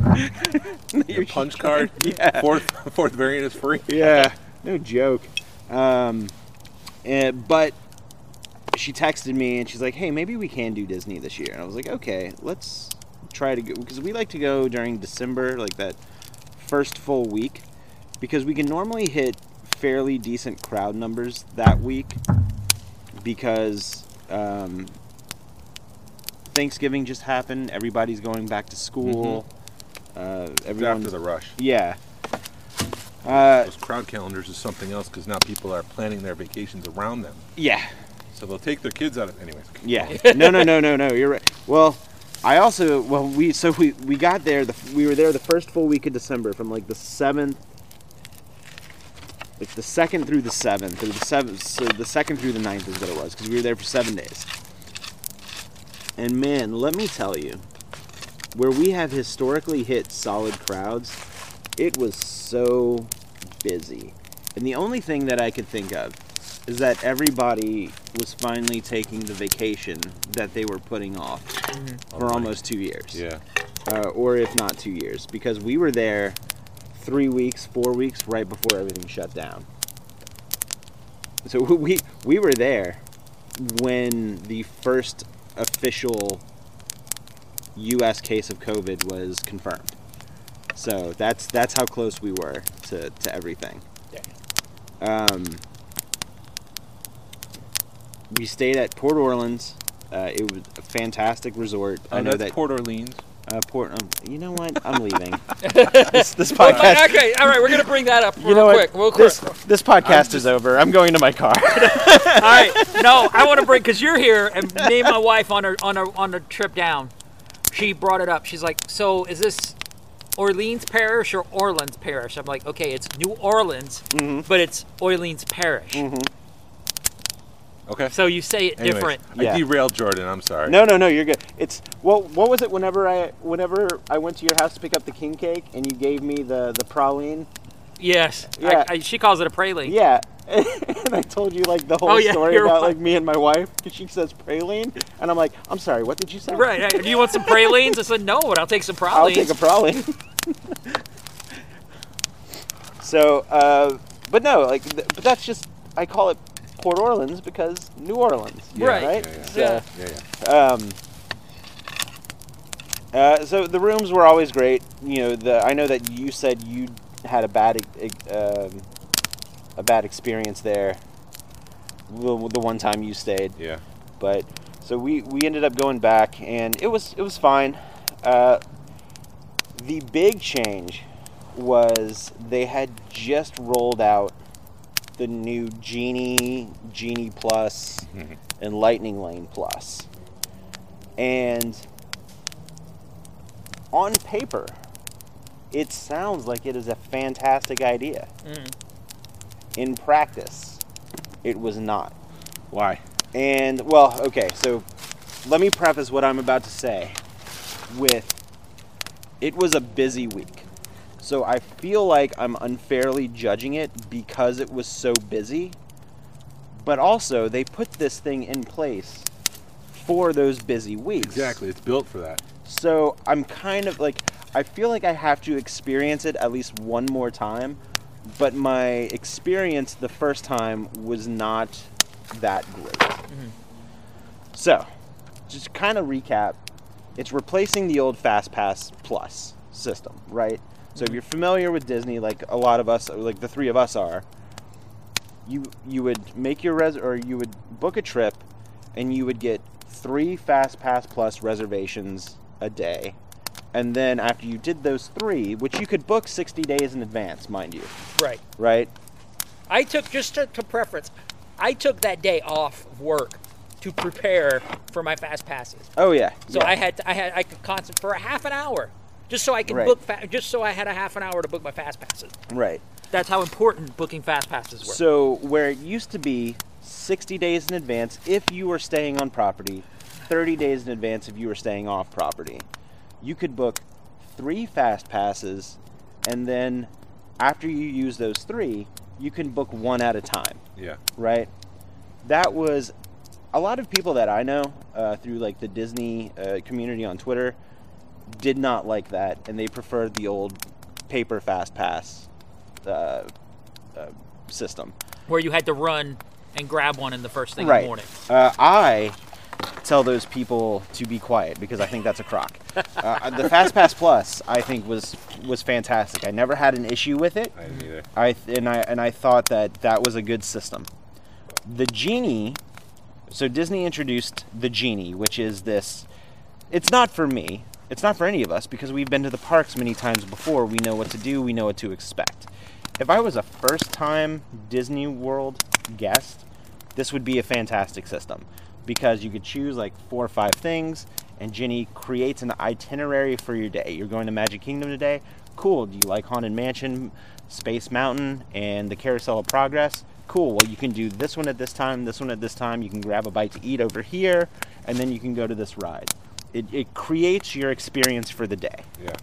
Your punch card. Yeah. Fourth fourth variant is free. yeah, no joke. Um, eh, but she texted me and she's like, "Hey, maybe we can do Disney this year." And I was like, "Okay, let's try to go because we like to go during December, like that first full week, because we can normally hit fairly decent crowd numbers that week because." Um, Thanksgiving just happened. Everybody's going back to school. Uh, It's everyone's after the rush. yeah. Uh, Those crowd calendars is something else because now people are planning their vacations around them. yeah. So they'll take their kids out of. Anyways. Yeah. No, no, no, no, no. You're right. Well, I also well we so we we got there the we were there the first full week of December from like the seventh, like the second through the seventh or the seventh. So the second through the ninth is what it was because we were there for seven days. And man, let me tell you, where we have historically hit solid crowds, it was so busy. And the only thing that I could think of is that everybody was finally taking the vacation that they were putting off for almost two years. Yeah. Uh, or if not two years, because we were there three weeks, four weeks right before everything shut down. So we we were there when the first official U.S. case of COVID was confirmed. So that's that's how close we were to, to everything. Um, we stayed at Port Orleans. Uh, it was a fantastic resort. I know that's Port Orleans. uh, Port. Um, you know what? I'm leaving. this, this podcast. okay, all right, we're gonna bring that up real You know quick, what? real quick. This, this podcast is over. I'm going to my car. All right, no, I want to bring because you're here, and me and my wife on her on her on her trip down, she brought it up. She's like, "So is this Orleans Parish or Orleans Parish?" I'm like, "Okay, it's New Orleans, Mm-hmm. but it's Orleans Parish." Okay. So you say it Anyways, different. I Yeah. derailed Jordan. I'm sorry. no, no, no. You're good. It's well. What was it? Whenever I whenever I went to your house to pick up the king cake, and you gave me the the praline. Yes, Yeah. I, I, she calls it a praline. Yeah. and I told you like the whole Oh, yeah, story about right. like me and my wife because she says praline, and I'm like, I'm sorry. What did you say? Right. right. Do you want some pralines? I said no, but I'll take some pralines. I'll take a praline. so, uh, but no, like, th- but that's just I call it Port Orleans because New Orleans, Yeah, Right. Right. Yeah, yeah. So, Yeah. Yeah, yeah. um, uh, so the rooms were always great. You know, the I know that you said you had a bad um, a bad experience there. The, the one time you stayed, Yeah. but so we we ended up going back, and it was it was fine. Uh, the big change was they had just rolled out the new Genie, Genie Plus, and Lightning Lane Plus. And on paper, it sounds like it is a fantastic idea. Mm. In practice, it was not. Why? And well, okay, so let me preface what I'm about to say with it was a busy week. So I feel like I'm unfairly judging it because it was so busy. But also, they put this thing in place for those busy weeks. Exactly. It's built for that. So I'm kind of like I feel like I have to experience it at least one more time, but my experience the first time was not that great. Mm-hmm. So, just kind of recap, it's replacing the old FastPass Plus system, right? So if you're familiar with Disney, like a lot of us, like the three of us are, you you would make your res or you would book a trip, and you would get three Fast Pass Plus reservations a day, and then after you did those three, which you could book 60 days in advance, mind you, Right. right? I took just to, to preference. I took that day off of work to prepare for my fast passes. Oh yeah. So yeah. I had to, I had I could concentrate for a half an hour, just so I could Right. book fa- just so I had a half an hour to book my fast passes. right. That's how important booking fast passes were. So where it used to be 60 days in advance if you were staying on property, 30 days in advance if you were staying off property, you could book three fast passes, and then after you use those three, you can book one at a time, Yeah. right? That was a lot of people that I know uh, through like the Disney uh, community on Twitter did not like that, and they preferred the old paper fast pass uh, uh, system. where you had to run and grab one in the first thing in the morning. Uh, I tell those people to be quiet because I think that's a crock. uh, the FastPass Plus, I think, was was fantastic. I never had an issue with it. I didn't either. I th- and I and I thought that that was a good system. The genie, so Disney introduced the genie, which is this. It's not for me. It's not for any of us because we've been to the parks many times before. We know what to do. We know what to expect. If I was a first-time Disney World guest, this would be a fantastic system because you could choose like four or five things, and Genie creates an itinerary for your day. You're going to Magic Kingdom today. Cool. Do you like Haunted Mansion, Space Mountain, and the Carousel of Progress? Cool. Well, you can do this one at this time, this one at this time. You can grab a bite to eat over here, and then you can go to this ride. It, it creates your experience for the day. Yeah.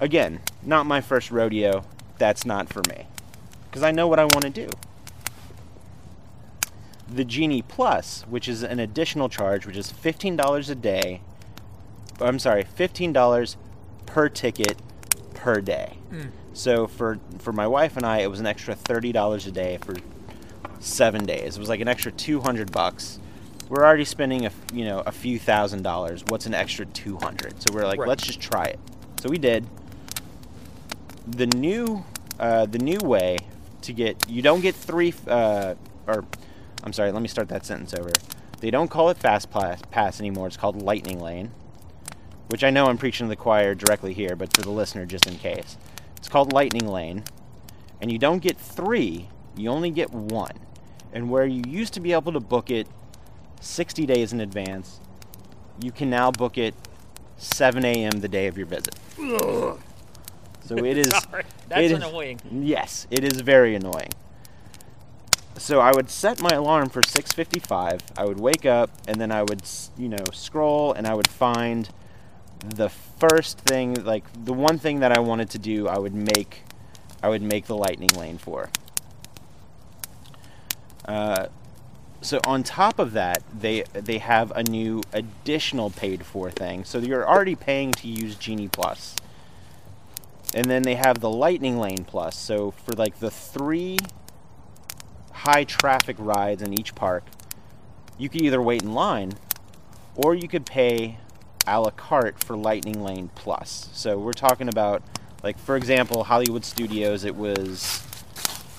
Again, not my first rodeo. That's not for me. because I know what I want to do. The Genie Plus, which is an additional charge, which is $15 a day. I'm sorry, $15 per ticket per day. Mm. So for for my wife and I, it was an extra $30 a day for 7 days. It was like an extra 200 bucks. We're already spending a, you know, a few thousand dollars. What's an extra 200? So we're like, Right. let's just try it. So we did the new uh, the new way to get you don't get three uh, or I'm sorry let me start that sentence over they don't call it fast pass, pass anymore it's called lightning lane which I know I'm preaching to the choir directly here but for the listener just in case it's called lightning lane and you don't get three you only get one and where you used to be able to book it 60 days in advance you can now book it 7 a.m. the day of your visit so it is Sorry, that's it is- annoying. Yes, it is very annoying. So I would set my alarm for 6:55. I would wake up and then I would, you know, scroll and I would find the first thing like the one thing that I wanted to do, I would make I would make the lightning lane for. Uh, so on top of that, they they have a new additional paid for thing. So you're already paying to use Genie Plus. And then they have the Lightning Lane Plus. So for like the three high traffic rides in each park, you could either wait in line or you could pay a la carte for Lightning Lane Plus. So we're talking about, like, for example, Hollywood Studios, it was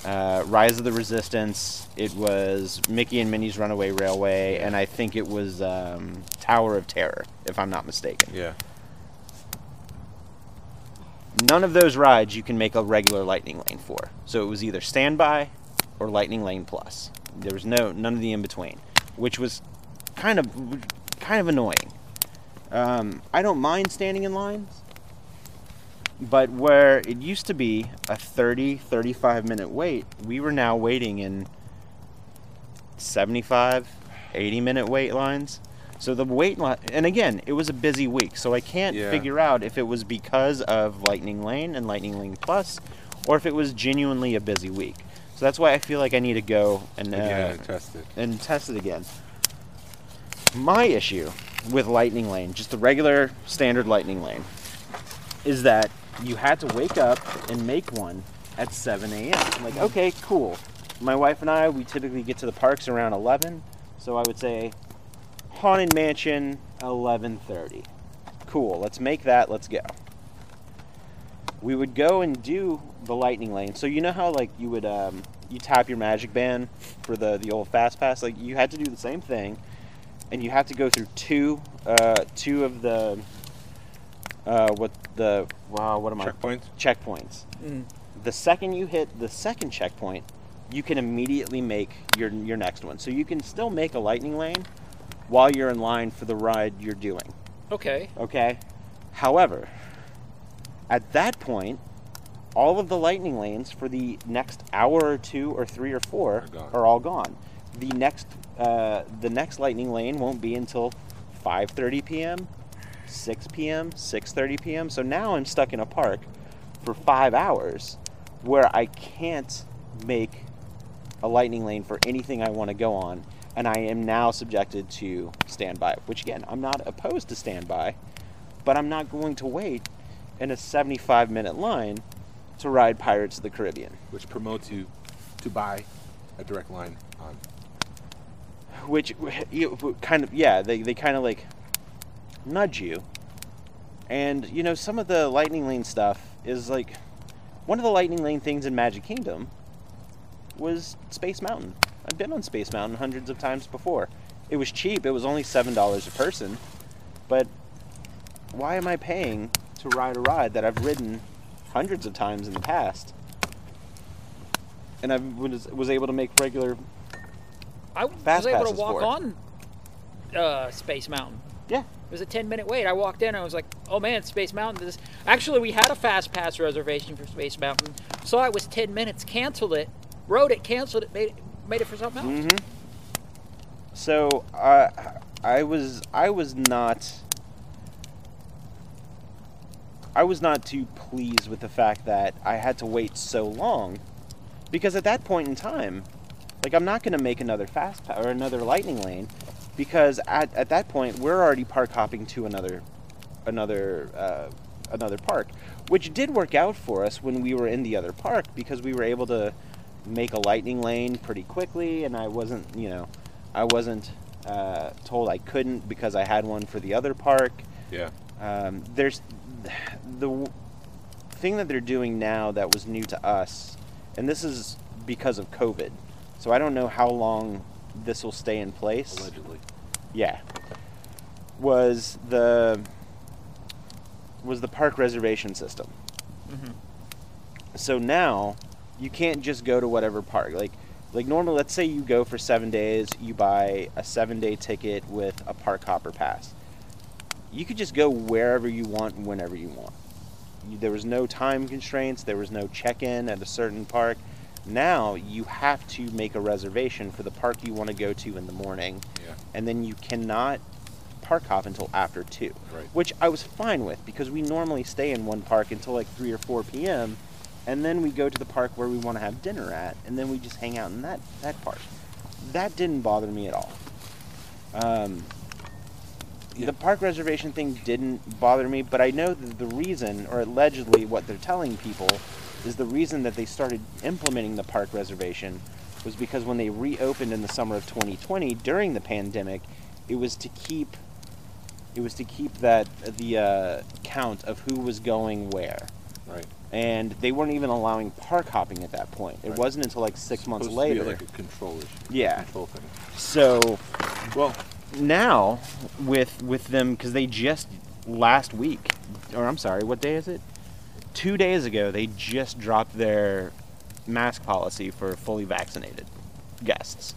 uh, Rise of the Resistance, it was Mickey and Minnie's Runaway Railway, and I think it was um, Tower of Terror, if I'm not mistaken. Yeah. None of those rides you can make a regular Lightning Lane for. So it was either Standby or Lightning Lane Plus. There was no none of the in between, which was kind of kind of annoying. Um, I don't mind standing in lines, but where it used to be a 30 35 minute wait, we were now waiting in 75 80 minute wait lines. So the wait line, and again, it was a busy week, so I can't Yeah. figure out if it was because of Lightning Lane and Lightning Lane Plus, or if it was genuinely a busy week. So that's why I feel like I need to go and uh, test it. and test it again. My issue with Lightning Lane, just the regular standard Lightning Lane, is that you had to wake up and make one at 7 a.m. I'm like, okay, cool. My wife and I, we typically get to the parks around 11, so I would say Haunted Mansion 11:30. Cool. Let's make that. Let's go. We would go and do the lightning lane. So you know how like you would um, you tap your magic band for the the old fast pass. Like you had to do the same thing, and you have to go through two uh, two of the uh, what the wow what am Checkpoints? I checkpoints. Checkpoints. The second you hit the second checkpoint, you can immediately make your your next one. So you can still make a lightning lane while you're in line for the ride you're doing. Okay. Okay. However, at that point, all of the lightning lanes for the next hour or two or three or four Are gone. are all gone. The next uh, the next lightning lane won't be until 5:30 p.m., 6 p.m., 6:30 p.m. So now I'm stuck in a park for five hours where I can't make a lightning lane for anything I want to go on, and I am now subjected to standby. Which again, I'm not opposed to standby, but I'm not going to wait in a 75 minute line to ride Pirates of the Caribbean. Which promotes you to buy a direct line on. Which kind of yeah, they they kind of like nudge you. And you know, some of the lightning lane stuff is like one of the lightning lane things in Magic Kingdom was Space Mountain. I've been on Space Mountain hundreds of times before. It was cheap. It was only seven dollars a person. But why am I paying to ride a ride that I've ridden hundreds of times in the past? And I was, was able to make regular. I was able to walk for on uh, Space Mountain. Yeah. It was a 10 minute wait. I walked in I was like, oh man, Space Mountain. This... Actually, we had a fast pass reservation for Space Mountain. Saw it was 10 minutes, canceled it, wrote it, canceled it, made it, made it for something else. Mm-hmm. So uh, I was I was not I was not too pleased with the fact that I had to wait so long because at that point in time, like I'm not going to make another fast pa- or another lightning lane because at, at that point we're already park hopping to another another uh, another park, which did work out for us when we were in the other park because we were able to make a lightning lane pretty quickly, and I wasn't you know I wasn't uh, told I couldn't because I had one for the other park. Yeah. Um, there's the thing that they're doing now that was new to us, and this is because of COVID. So I don't know how long this will stay in place. Allegedly. Yeah. Was the was the park reservation system. Mm-hmm. So now you can't just go to whatever park. Like like normally let's say you go for 7 days, you buy a 7-day ticket with a park hopper pass. You could just go wherever you want whenever you want. There was no time constraints, there was no check-in at a certain park. Now you have to make a reservation for the park you want to go to in the morning. Yeah. and then you cannot park hop until after 2 Right. which i was fine with because we normally stay in one park until like 3 or 4 p.m and then we go to the park where we want to have dinner at and then we just hang out in that, that park. That didn't bother me at all. Um, the park reservation thing didn't bother me but i know that the reason or allegedly what they're telling people is the reason that they started implementing the park reservation was because when they reopened in the summer of 2020 during the pandemic it was to keep it was to keep that the uh, count of who was going where Right. and they weren't even allowing park hopping at that point it Right. wasn't until like six months to be later like a control issue. Yeah. Control thing. so Well, now with with them because they just last week or i'm sorry what day is it two days ago they just dropped their mask policy for fully vaccinated guests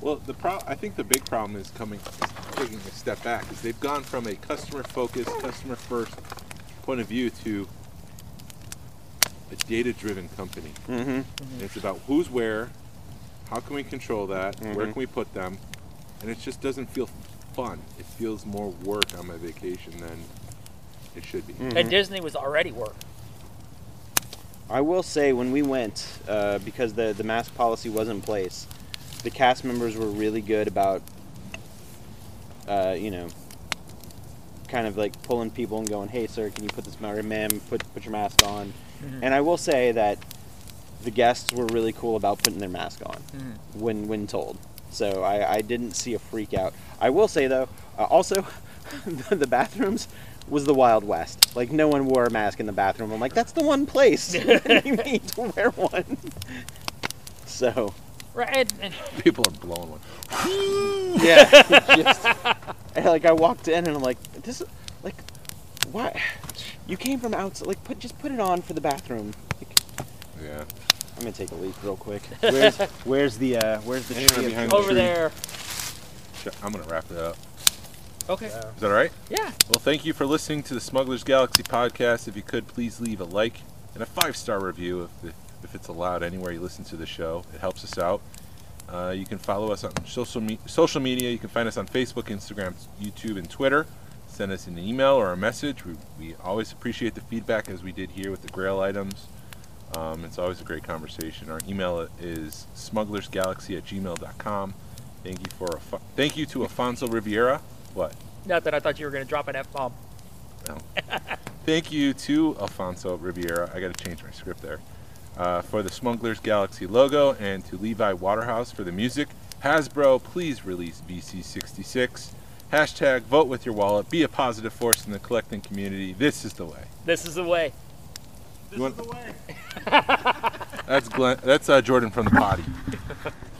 Well, the pro- I think the big problem is coming, is taking a step back, is they've gone from a customer-focused, customer-first point of view to a data-driven company. mm-hmm And it's about who's where, how can we control that, where Mhm. can we put them, and it just doesn't feel fun. It feels more work on my vacation than it should be. Mm. And Disney was already work. I will say when we went, uh, because the the mask policy was in place, the cast members were really good about, uh, you know, kind of like pulling people and going, "Hey, sir, can you put this ma- or ma'am put put your mask on?" And I will say that the guests were really cool about putting their mask on when when told. So I, I didn't see a freak out. I will say though, uh, also, the, the bathrooms was the Wild West. Like no one wore a mask in the bathroom. I'm like, that's the one place you need to wear one. So Right. And, and People are blowing one. yeah, just, and, like I walked in and I'm like, this, is like, why? You came from outside. Like, put just put it on for the bathroom. Like, Yeah. I'm gonna take a leak real quick. Where's where's the uh, where's the Hang tree? behind the over tree. there. I'm gonna wrap it up. Okay. Is that all right? Yeah. Well, thank you for listening to the Smugglers Galaxy podcast. If you could, please leave a like and a five star review if, if, if it's allowed anywhere you listen to the show. It helps us out. Uh, you can follow us on social, me- social media. You can find us on Facebook, Instagram, YouTube, and Twitter. Send us an email or a message. We, we always appreciate the feedback as we did here with the Grail items. Um, it's always a great conversation. Our email is smugglersgalaxy at gmail.com. Thank you for Af- thank you to Afonso Riviera. What? Not that I thought you were going to drop an F bomb. No. Thank you to Alfonso Riviera. I got to change my script there. Uh, for the Smugglers Galaxy logo and to Levi Waterhouse for the music. Hasbro, please release VC66. Hashtag vote with your wallet. Be a positive force in the collecting community. This is the way. This is the way. You want- That's Glenn. That's uh, Jordan from the potty.